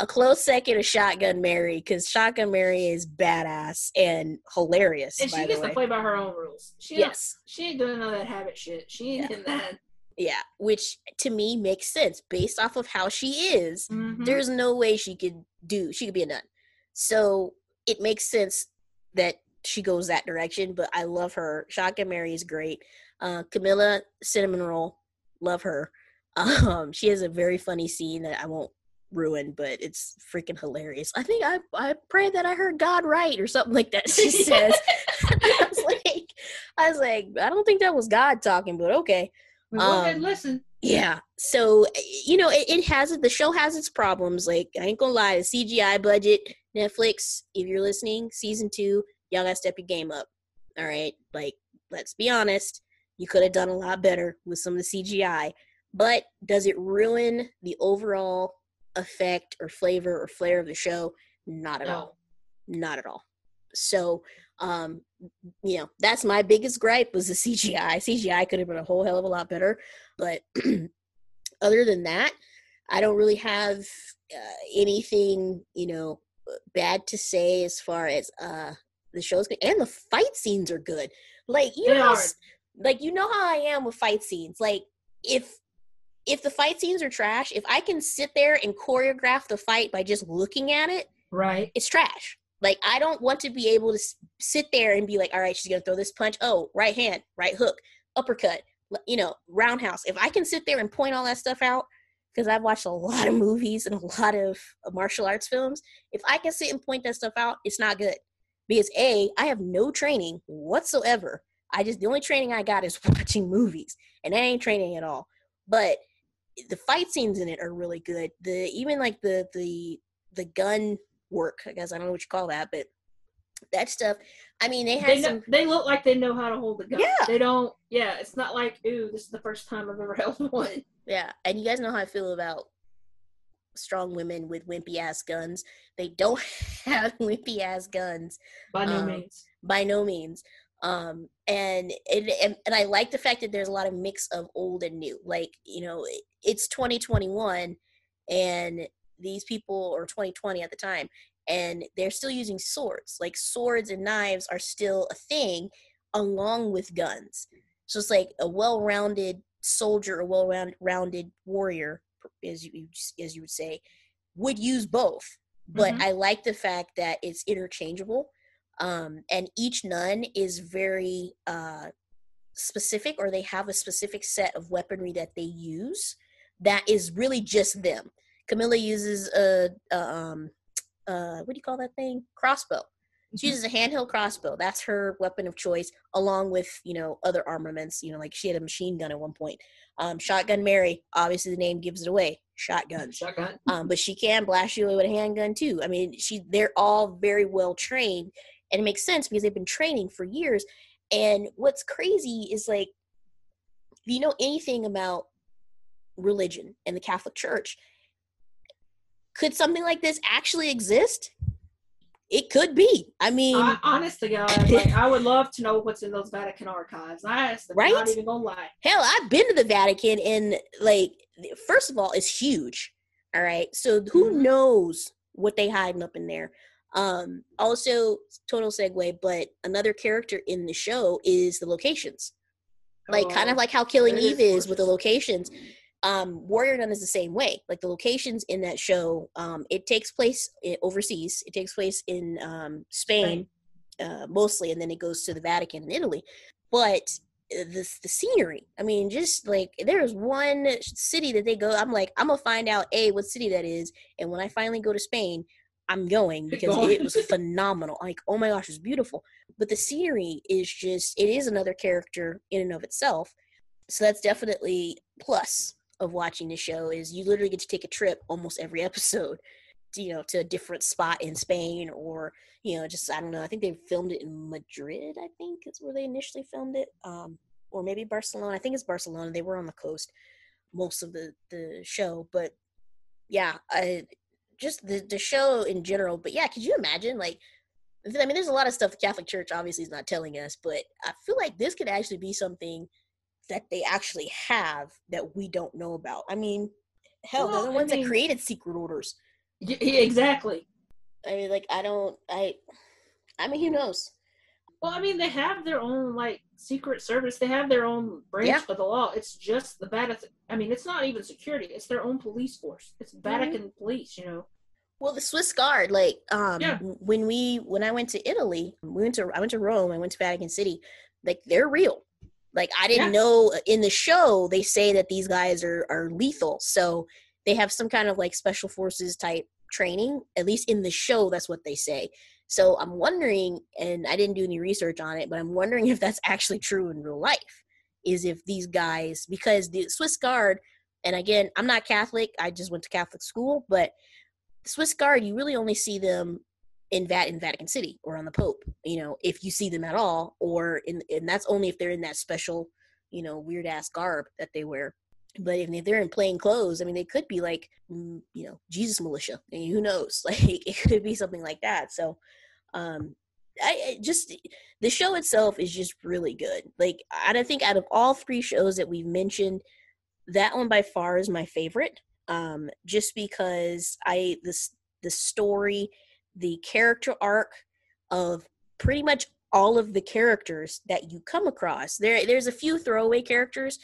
A close second is Shotgun Mary because Shotgun Mary is badass and hilarious. And by she gets way. to play by her own rules. She yes, she ain't doing none of that habit shit. She ain't Yeah. in that. yeah, which to me makes sense based off of how she is. Mhm. there's no way she could do she could be a nun so it makes sense that she goes that direction but i love her shotgun mary is great uh camila cinnamon roll love her um she has a very funny scene that i won't ruin but it's freaking hilarious i think i i pray that i heard god right or something like that she says i was like i was like i don't think that was god talking but okay We go ahead and um, listen. yeah. So you know, it, it has it. The show has its problems. Like I ain't gonna lie, the CGI budget, Netflix. If you're listening, season two, y'all gotta step your game up. All right. Like let's be honest, you could have done a lot better with some of the CGI. But does it ruin the overall effect or flavor or flair of the show? Not at all. not at all. So, um, you know, that's my biggest gripe was the CGI. CGI could have been a whole hell of a lot better, but other than that, I don't really have uh, anything, you know, bad to say as far as uh the show's good. and the fight scenes are good. Like you They know, are. like you know how I am with fight scenes. Like if if the fight scenes are trash, if I can sit there and choreograph the fight by just looking at it, Right. it's trash. Like I don't want to be able to s- sit there and be like, all right, she's gonna throw this punch. Oh, right hand, right hook, uppercut, you know, roundhouse. If I can sit there and point all that stuff out, because I've watched a lot of movies and a lot of martial arts films, if I can sit and point that stuff out, it's not good. Because a, I have no training whatsoever. I just the only training I got is watching movies, and that ain't training at all. But the fight scenes in it are really good. The even like the the the gun work, I guess I don't know what you call that, but that stuff. I mean, they had They, some. they look like they know how to hold the gun. Yeah. They don't. Yeah. It's not like, ooh, this is the first time I've ever held one. Yeah, and you guys know how I feel about strong women with wimpy ass guns. They don't have wimpy ass guns By no Um, means. by no means. Um, and, it, and and I like the fact that there's a lot of mix of old and new. Like you know, it- it's 2021, and these people or 2020 at the time, and they're still using swords. Like swords and knives are still a thing, along with guns. So it's like a well-rounded soldier, a well-rounded warrior, as you as you would say, would use both. But Mhm. I like the fact that it's interchangeable um, and each nun is very uh, specific or they have a specific set of weaponry that they use that is really just them camila uses a, a um uh what do you call that thing crossbow she uses a handheld crossbow that's her weapon of choice along with you know other armaments you know like she had a machine gun at one point um shotgun mary obviously the name gives it away shotgun Shotgun. um, but she can blast you away with a handgun too. I mean, she they're all very well trained, and it makes sense because they've been training for years. And what's crazy is like, if you know anything about religion and the Catholic Church, could something like this actually exist? It could be. I mean, I, honest to God, like, I would love to know what's in those Vatican archives. I asked them, Right? not even gonna lie. hell i've been to the vatican and like first of all it's huge all right so who Mhm. knows what they hiding up in there um also total segue but another character in the show is the locations like kind Oh, of like how killing eve is with the locations um warrior nun is the same way. Like the locations in that show um it takes place i- overseas. It takes place in um spain, Uh, mostly and then it goes to the vatican in italy. But uh, the, the scenery i mean just like there's one city that they go i'm like i'm gonna find out a what city that is and when i finally go to spain i'm going because Going. it was phenomenal. Like oh my gosh it's beautiful. But the scenery is just it is another character in and of itself. So that's definitely plus of watching the show is you literally get to take a trip almost every episode to, you know to a different spot in spain or you know just i don't know i think they filmed it in madrid i think is where they initially filmed it um or maybe barcelona i think it's barcelona they were on the coast most of the the show but yeah i just the the show in general but yeah could you imagine like I mean, there's a lot of stuff the Catholic Church obviously is not telling us, but I feel like this could actually be something that they actually have that we don't know about. I mean, hell, Well, they're the I ones mean- that created secret orders. Y- exactly. I mean, like, I don't, I, I mean, who knows? Well, I mean, they have their own like secret service. They have their own branch Yeah. of the law. It's just the Vatican. I mean, it's not even security. It's their own police force. It's Mm-hmm. Vatican police. You know. Well, the Swiss Guard, like, um, Yeah. when we, when I went to Italy, we went to, I went to Rome, I went to Vatican City, like, they're real. Like, I didn't Yeah. know uh, in the show they say that these guys are are lethal, so they have some kind of like special forces type training. At least in the show, that's what they say. So I'm wondering, and I didn't do any research on it, but I'm wondering if that's actually true in real life. Is if these guys, because the Swiss Guard, and again, I'm not Catholic, I just went to Catholic school, but Swiss Guard, you really only see them in Vat in Vatican City or on the Pope, you know, if you see them at all, or in and that's only if they're in that special, you know, weird ass garb that they wear. But if they're in plain clothes, I mean, they could be like, mm, you know, Jesus militia. I mean, who knows? Like, it could be something like that. So, Um, I, I just the show itself is just really good. Like I think out of all three shows that we've mentioned, that one by far is my favorite. Um, just because I this the story, the character arc of pretty much all of the characters that you come across. There there's a few throwaway characters,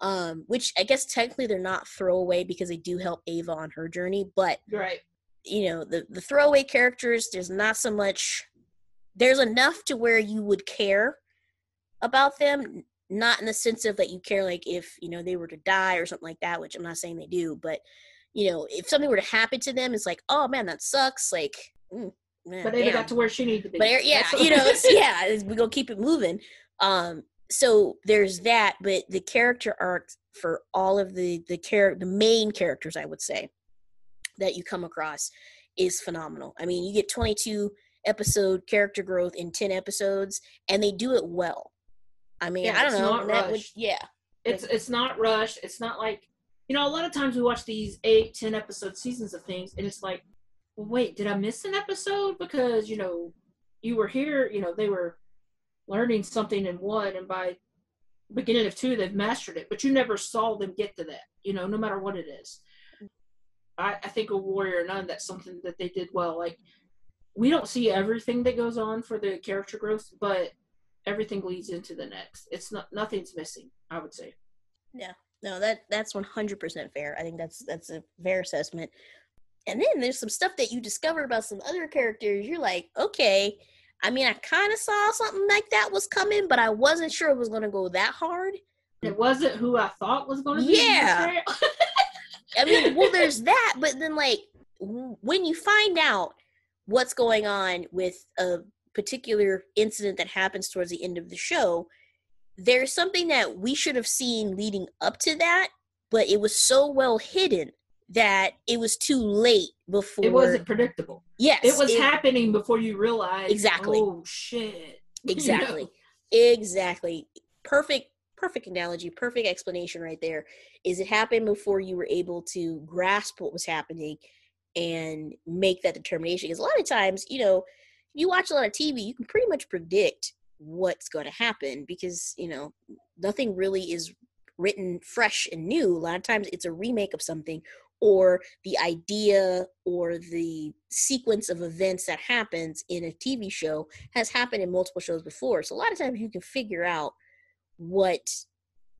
um, which I guess technically they're not throwaway because they do help Ava on her journey, but Right. you know the the throwaway characters there's not so much there's enough to where you would care about them not in the sense of that you care like if you know they were to die or something like that which i'm not saying they do but you know if something were to happen to them it's like oh man that sucks like mm, man, But damn. got to where she needed to be. But yeah, you know, it's, yeah, we're gonna keep it moving. Um, so there's that, but the character arcs for all of the the char- the main characters, I would say, that you come across is phenomenal. I mean, you get 22 episode character growth in 10 episodes, and they do it well. I mean, Yeah, I don't it's know. not and that would, rushed. yeah, it's it's not rushed. It's not like you know. A lot of times we watch these eight, ten episode seasons of things, and it's like, well, wait, did I miss an episode because you know you were here? You know, they were learning something in one, and by beginning of two, they've mastered it, but you never saw them get to that. You know, no matter what it is. I, I think a warrior nun that's something that they did well. Like we don't see everything that goes on for the character growth, but everything leads into the next. It's not nothing's missing. I would say. No, that that's 100% fair. I think that's that's a fair assessment. And then there's some stuff that you discover about some other characters. You're like, okay, I mean, I kind of saw something like that was coming, but I wasn't sure it was going to go that hard. It wasn't who I thought was going to be. Yeah. I mean, well, there's that, but then like w- when you find out what's going on with a particular incident that happens towards the end of the show, there's something that we should have seen leading up to that, but it was so well hidden that it was too late before it wasn't predictable. Yes, It was happening before you realized. Exactly. Oh shit. You know? Exactly. Exactly. Perfect perfect analogy, perfect explanation right there. Is it happened before you were able to grasp what was happening and make that determination? Because a lot of times, you know, you watch a lot of TV, you can pretty much predict what's going to happen because, you know, nothing really is written fresh and new. A lot of times it's a remake of something or the idea or the sequence of events that happens in a TV show has happened in multiple shows before. So a lot of times you can figure out what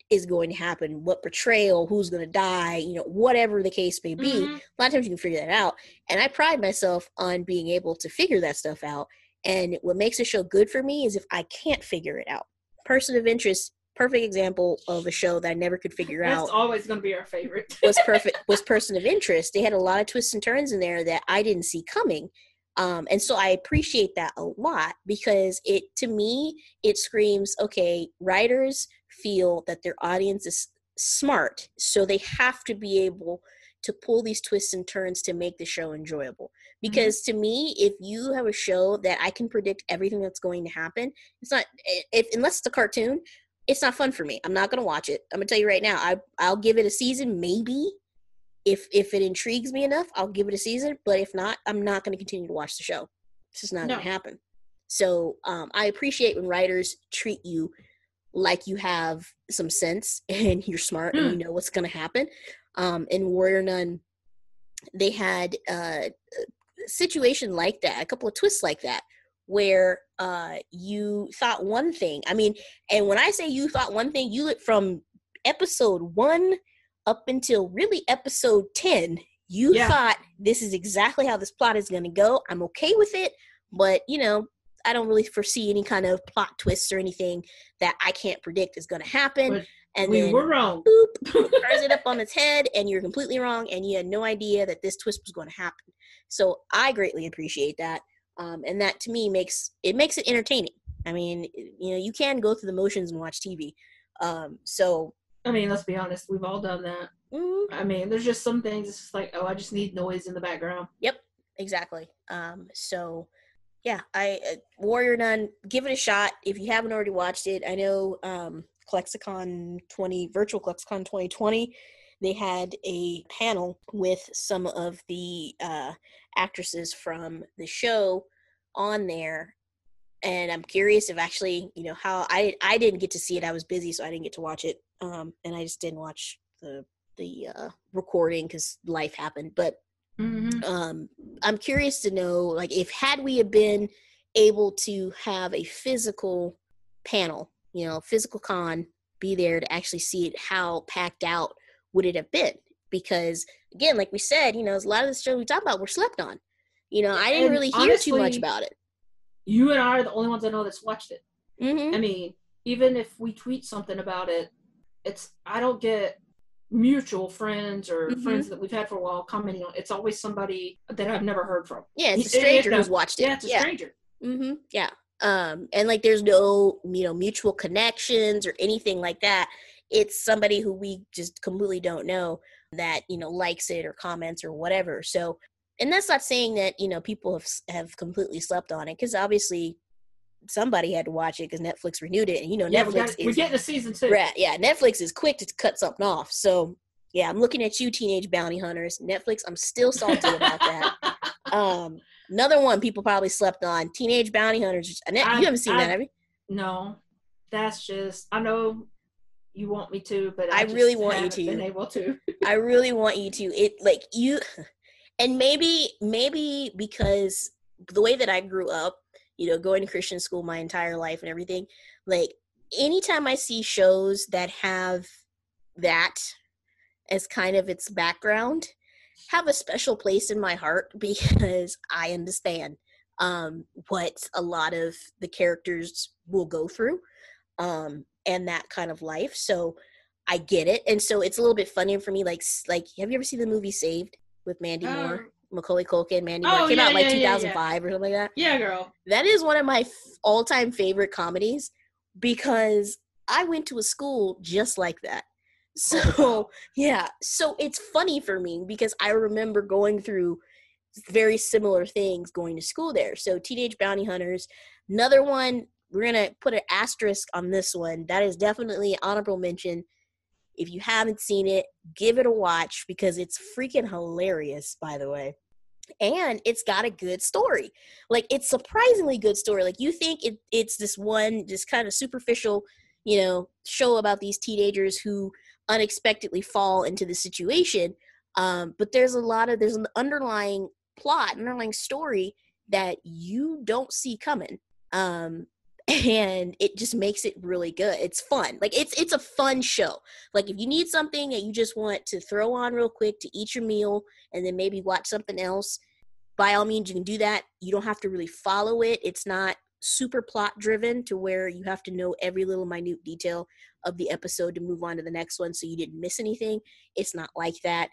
is going to happen, what portrayal, who's going to die, you know, whatever the case may be. Mhm. A lot of times you can figure that out. And I pride myself on being able to figure that stuff out. And what makes a show good for me is if I can't figure it out. Person of interest, perfect example of a show that I never could figure out That's always going to be our favorite. was perfect was person of interest they had a lot of twists and turns in there that i didn't see coming um, and so i appreciate that a lot because it to me it screams okay writers feel that their audience is smart so they have to be able to pull these twists and turns to make the show enjoyable mm-hmm. because to me if you have a show that i can predict everything that's going to happen it's not eh, if unless it's a cartoon it's not fun for me. I'm not gonna watch it. I'm gonna tell you right now. I I'll give it a season, maybe. If if it intrigues me enough, I'll give it a season. But if not, I'm not gonna continue to watch the show. It's just not No. gonna happen. So um, I appreciate when writers treat you like you have some sense and you're smart and you hmm. know what's gonna happen. Um, in Warrior Nun, they had uh, a situation like that, a couple of twists like that, where uh, you thought one thing. I mean, and when I say you thought one thing, you look from episode one up until really episode 10, you Yeah. thought this is exactly how this plot is going to go. I'm okay with it, but you know, I don't really foresee any kind of plot twists or anything that I can't predict is going to happen. But and we then were wrong. boop, turns it up on its head, and you're completely wrong, and you had no idea that this twist was going to happen. So I greatly appreciate that, um, and that to me makes it makes it entertaining. I mean, you know, you can go through the motions and watch TV. Um, so I mean, let's be honest. We've all done that. mm, I mean, there's just some things. It's just like, oh, I just need noise in the background. Yep, exactly. Um, so yeah, I uh, Warrior Nun, give it a shot if you haven't already watched it. I know um, ClexaCon 20 Virtual ClexaCon 2020 they had a panel with some of the uh, actresses from the show on there and I'm curious if actually, you know, how I I didn't get to see it. I was busy, so I didn't get to watch it. Um, and I just didn't watch the the uh, recording because life happened. But Mhm. um, I'm curious to know, like, if had we have been able to have a physical panel, you know, physical con, be there to actually see it, how packed out would it have been? Because again, like we said, you know, a lot of the shows we talk about were slept on. You know, I didn't And really hear too much about it. You and I are the only ones I know that's watched it. hmm I mean, even if we tweet something about it, it's I don't get mutual friends or Mhm. friends that we've had for a while commenting on. It's always somebody that I've never heard from. Yeah, it's a Yeah, yeah, stranger yeah. who's watched it. Yeah, it's a stranger. hmm Yeah. Um, and like there's no, you know, mutual connections or anything like that. It's somebody who we just completely don't know that, you know, likes it or comments or whatever. So, and that's not saying that, you know, people have have completely slept on it because obviously somebody had to watch it because Netflix renewed it. And, you know, Yeah, we Netflix we're is getting a season two. Right, yeah, Netflix is quick to cut something off. So, yeah, I'm looking at you, Teenage Bounty Hunters. Netflix, I'm still salty about that. Um, another one people probably slept on: Teenage Bounty Hunters. Ne- I- you haven't seen I- that, have you? no, that's just I know you want me to, but I I, really want you to. Been able to. I really want you to. It like you, and maybe maybe because the way that I grew up, you know, going to Christian school my entire life and everything, like anytime I see shows that have that as kind of its background, have a special place in my heart because I understand um, what a lot of the characters will go through um, and that kind of life. So I get it, and so it's a little bit funnier for me. Like, like, have you ever seen the movie Saved with Mandy Moore, Um, Macaulay Culkin, Mandy oh, Moore? It came yeah, out like yeah, yeah, yeah. 2005 or something like that. yeah, girl. That is one of my f- all-time favorite comedies because I went to a school just like that. So yeah, so it's funny for me because I remember going through very similar things going to school there. So Teenage Bounty Hunters, another one. We're gonna put an asterisk on this one. That is definitely an honorable mention. If you haven't seen it, give it a watch because it's freaking hilarious. By the way, and it's got a good story. Like it's surprisingly good story. Like you think it, it's this one just kind of superficial, you know, show about these teenagers who unexpectedly fall into the situation. Um, but there's a lot of there's an underlying plot, underlying story that you don't see coming. Um, and it just makes it really good. It's fun. Like it's it's a fun show. Like if you need something that you just want to throw on real quick to eat your meal and then maybe watch something else, by all means you can do that. You don't have to really follow it. It's not super plot driven to where you have to know every little minute detail of the episode to move on to the next one so you didn't miss anything. It's not like that.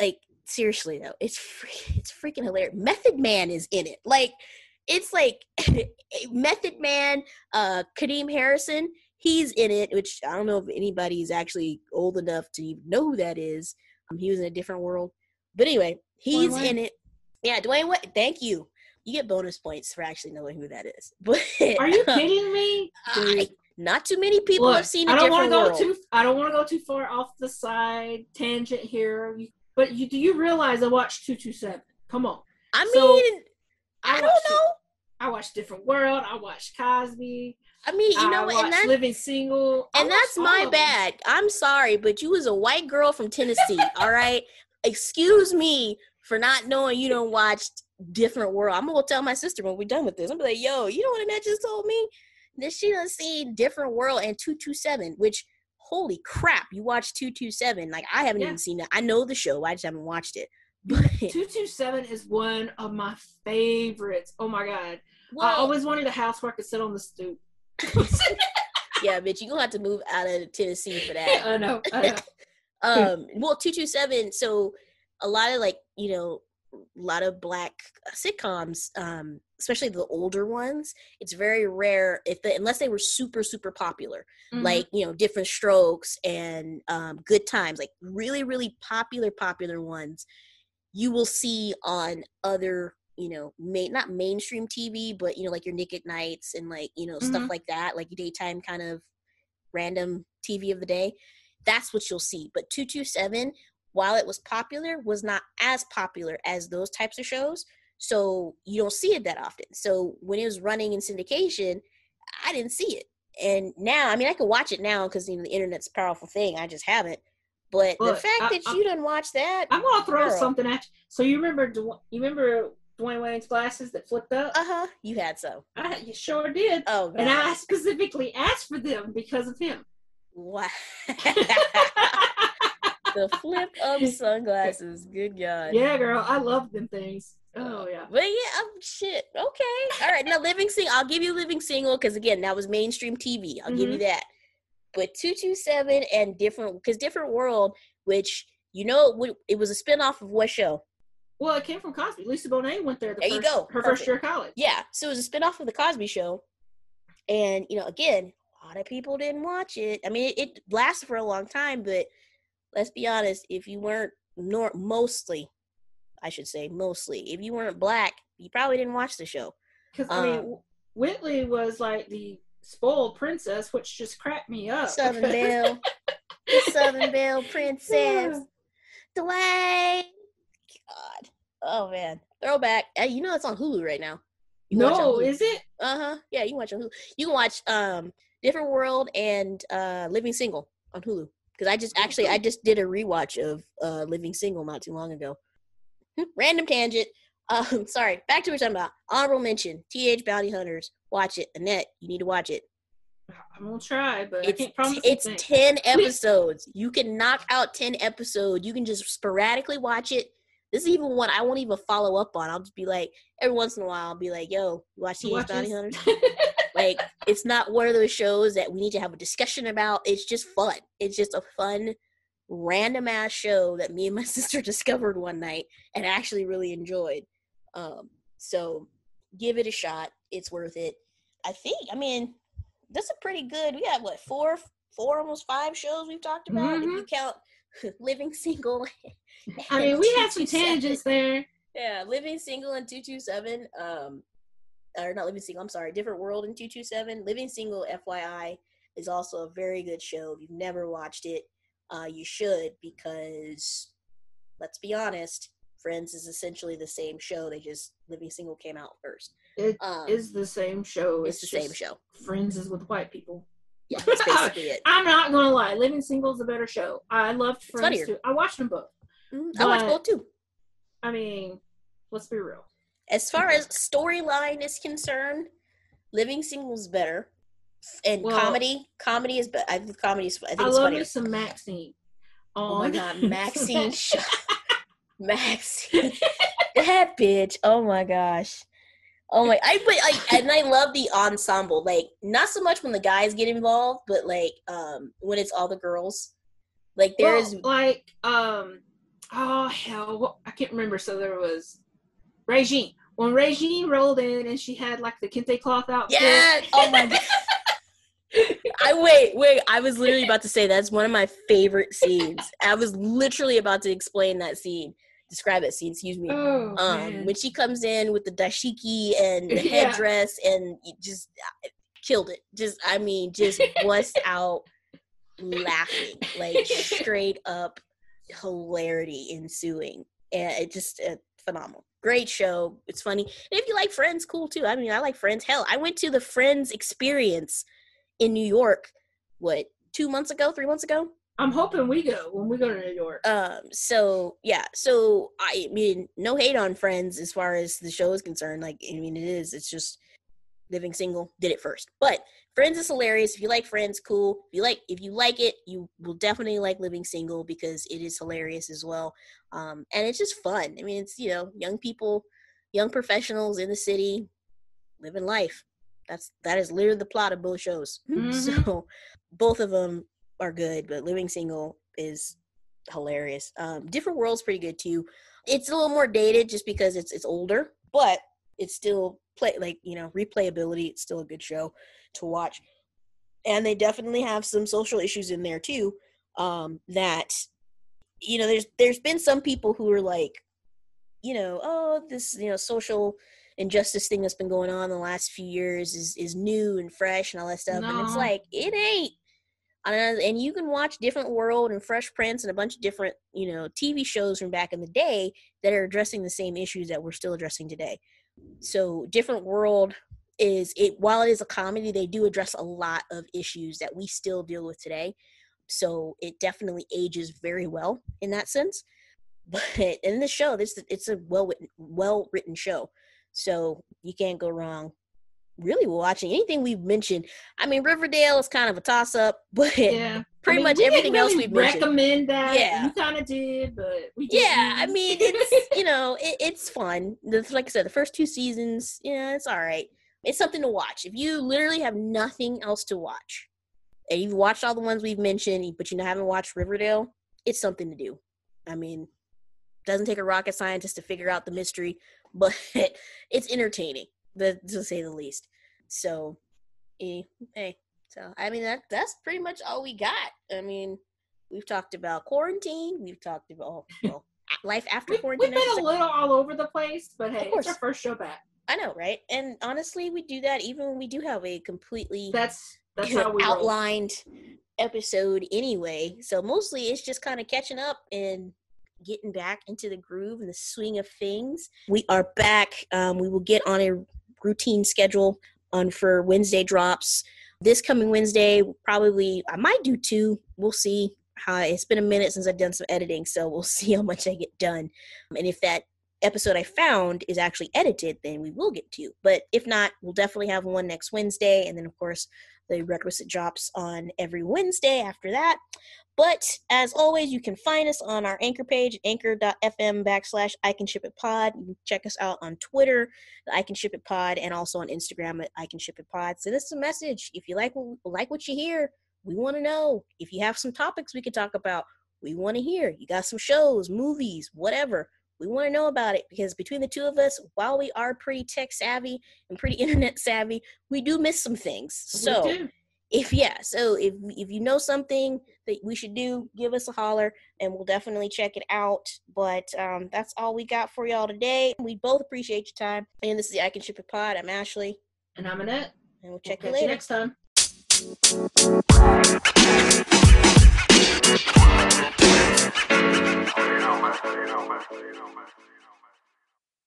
Like seriously though, it's free, it's freaking hilarious. Method Man is in it. Like it's like Method Man, uh Kadeem Hardison, he's in it, which I don't know if anybody's actually old enough to even know who that is. Um, he was in a different world. But anyway, he's Wayne. in it. Yeah, Dwayne what thank you. You get bonus points for actually knowing who that is. But Are you um, kidding me? I- not too many people Look, have seen a I don't want to go world. too. I don't want to go too far off the side tangent here. But you do you realize I watched two two seven? Come on. I mean, So, I, I don't know. I watched Different World. I watched Cosby. I mean, you know? And that's Living Single. And that's my bad. I'm sorry, but you was a white girl from Tennessee. all right, excuse me for not knowing you don't watch Different World. I'm gonna tell my sister when we're done with this. I'm gonna be like, yo, you know what Annette just told me? That she done seen Different World and Two Two Seven, which holy crap, you watched Two Two Seven. Like I haven't Yeah. even seen that. I know the show, I just haven't watched it. But 227 is one of my favorites. Oh my god. I always wanted a house where I could sit on the stoop. yeah, bitch, you're gonna have to move out of Tennessee for that. I know. I know. um well 227 so a lot of like you know a lot of black sitcoms um especially the older ones it's very rare if they unless they were super super popular Mhm. like you know different strokes and um good times like really really popular popular ones you will see on other you know main not mainstream tv but you know like your nick at nights and like you know stuff Mhm. like that like daytime kind of random tv of the day that's what you'll see but 227 while it was popular was not as popular as those types of shows So you don't see it that often. So when it was running in syndication, I didn't see it. And now, I mean, I can watch it now because you know the internet's a powerful thing. I just haven't. But the fact I- that I- you didn't watch that, I'm gonna throw Girl. something at you. So you remember Dw- you remember Dwayne Wayne's glasses that flipped up? uh huh, you had some. I you sure did. Oh, And I specifically asked for them because of him. wow. the flip up sunglasses. Good God. yeah, girl, I love them things. Oh yeah. But yeah, um, shit. Okay. All right. Now, living single. I'll give you living single because again, that was mainstream TV. I'll give you Mm-hmm. that. But two two seven and different because different world, which you know, it- it was a spinoff of what show? Well, it came from Cosby. Lisa Bonet went there. The There you go. Her Perfect. first year of college. Yeah. So it was a spinoff of the Cosby Show, and you know, again, a lot of people didn't watch it. I mean, it, it lasted for a long time, but let's be honest, if you weren't nor mostly, I should say mostly, if you weren't black, you probably didn't watch the show. Because I mean, Um, Whitley was like the spoiled princess, which just cracked me up. Southern Belle, the Southern Belle Princess, Dwayne. God, oh man, throwback. Hey, you know it's on Hulu right now. You can watch it no, is it? Uh huh. Yeah, you can watch on Hulu. You can watch um Different World and uh Living Single on Hulu. Because I just actually I just did a rewatch of uh Living Single not too long ago. Random tangent. Um, sorry. Back to what we're talking about. Honorable mention: T.H. Bounty Hunters. Watch it, Annette. You need to watch it. I'm gonna try, but It's I can't promise. it's ten episodes. You can knock out ten episodes. You can just sporadically watch it. This is even one I won't even follow up on. I'll just be like every once in a while. I'll be like, "Yo, you watch T.H. Watch Bounty this. Hunters?" Like it's not one of those shows that we need to have a discussion about it's just fun it's just a fun random ass show that me and my sister discovered one night and actually really enjoyed um so give it a shot it's worth it i think i mean that's a pretty good we have what four four almost five shows we've talked about if you count living single I mean, we had some 227. tangents there. Yeah, Living Single and 227. Um, or not Living Single, I'm sorry, Different World in 227. Living Single, FYI, is also a very good show. If you've never watched it, uh, you should because, let's be honest, Friends is essentially the same show. They just, Living Single came out first. It Um, is the same show. it's the same show. Friends is with white people. Yeah, that's basically it. I'm not gonna lie. Living Single is a better show. I loved Friends too. I watched them both. Mhm, I watched both too. I mean, let's be real. As far as storyline is concerned, Living Single's better. And Well- comedy, comedy is better. I think comedy is. I think I it's love funnier. me some Maxine. Oh my god, Maxine, Maxine, that bitch. Oh my gosh. Oh my, I but like, and I love the ensemble. Like, not so much when the guys get involved, but like, um, when it's all the girls. Like, there's Well, like um oh hell I can't remember. So there was Regine. When Regine rolled in and she had like the kente cloth outfit. yeah. Oh my god. I wait, wait. I was literally about to say that's one of my favorite scenes. I was literally about to explain that scene, describe that scene. Excuse me. Oh um man. when she comes in with the dashiki and the Yeah. headdress and just uh, killed it just i mean just bust out laughing like straight up hilarity ensuing and it just uh, phenomenal great show it's funny. And if you like friends cool too. I mean i like friends. Hell i went to the friends experience in new york what two months ago three months ago? I'm hoping we go when we go to New York. um so yeah so i mean no hate on friends as far as the show is concerned like i mean it is it's just living single did it first. But friends is hilarious if you like friends cool if you like if you like it you will definitely like living single because it is hilarious as well um and it's just fun i mean it's you know young people young professionals in the city living life that's that is literally the plot of both shows Mhm. so both of them are good, but Living Single is hilarious. Um, Different World's pretty good too. It's a little more dated just because it's it's older, but it's still play like you know replayability. It's still a good show to watch, and they definitely have some social issues in there too. Um, that you know, there's there's been some people who are like, you know, oh, this you know social injustice thing that's been going on the last few years is is new and fresh and all that stuff, and it's like it ain't and you can watch Different World and Fresh Prince and a bunch of different, you know, TV shows from back in the day that are addressing the same issues that we're still addressing today. So, Different World is it while it is a comedy, they do address a lot of issues that we still deal with today. So, it definitely ages very well in that sense. But in the show, this it's a well well written show. So, you can't go wrong really watching anything we've mentioned. I mean, Riverdale is kind of a toss up, but yeah. pretty I mean, much everything really else we've recommend mentioned. that. Yeah, you kind of did, but we yeah. I mean, it's you know, it, it's fun. Like I said, the first two seasons, yeah, it's all right. It's something to watch. If you literally have nothing else to watch, and you've watched all the ones we've mentioned, but you haven't watched Riverdale, it's something to do. I mean, doesn't take a rocket scientist to figure out the mystery, but it's entertaining to say the least. So, eh, hey, so I mean that that's pretty much all we got. I mean, we've talked about quarantine. We've talked about well, life after quarantine. We've been a little all over the place, but hey, it's our first show back. I know, right? And honestly, we do that even when we do have a completely that's that's how we outlined roll. episode anyway. So mostly it's just kind of catching up and getting back into the groove and the swing of things. We are back. Um, we will get on a routine schedule on for Wednesday drops. This coming Wednesday, probably I might do two. We'll see. How it's been a minute since I've done some editing, so we'll see how much I get done. And if that episode I found is actually edited, then we will get to. But if not, we'll definitely have one next Wednesday, and then of course the requisite drops on every Wednesday after that. But as always, you can find us on our anchor page, anchor.fm backslash I can ship it pod. You can check us out on Twitter, I can ship it pod, and also on Instagram I can ship it pod. Send us a message. If you like like what you hear, we want to know. If you have some topics we could talk about, we want to hear. You got some shows, movies, whatever. We want to know about it because between the two of us, while we are pretty tech savvy and pretty internet savvy, we do miss some things. So if yeah, so if if you know something that we should do, give us a holler and we'll definitely check it out. But um, that's all we got for y'all today. We both appreciate your time. And this is the I Can Ship It Pod. I'm Ashley. And I'm Annette. And we'll check we'll you later. You next time. You don't mess, you don't mess, you don't mess.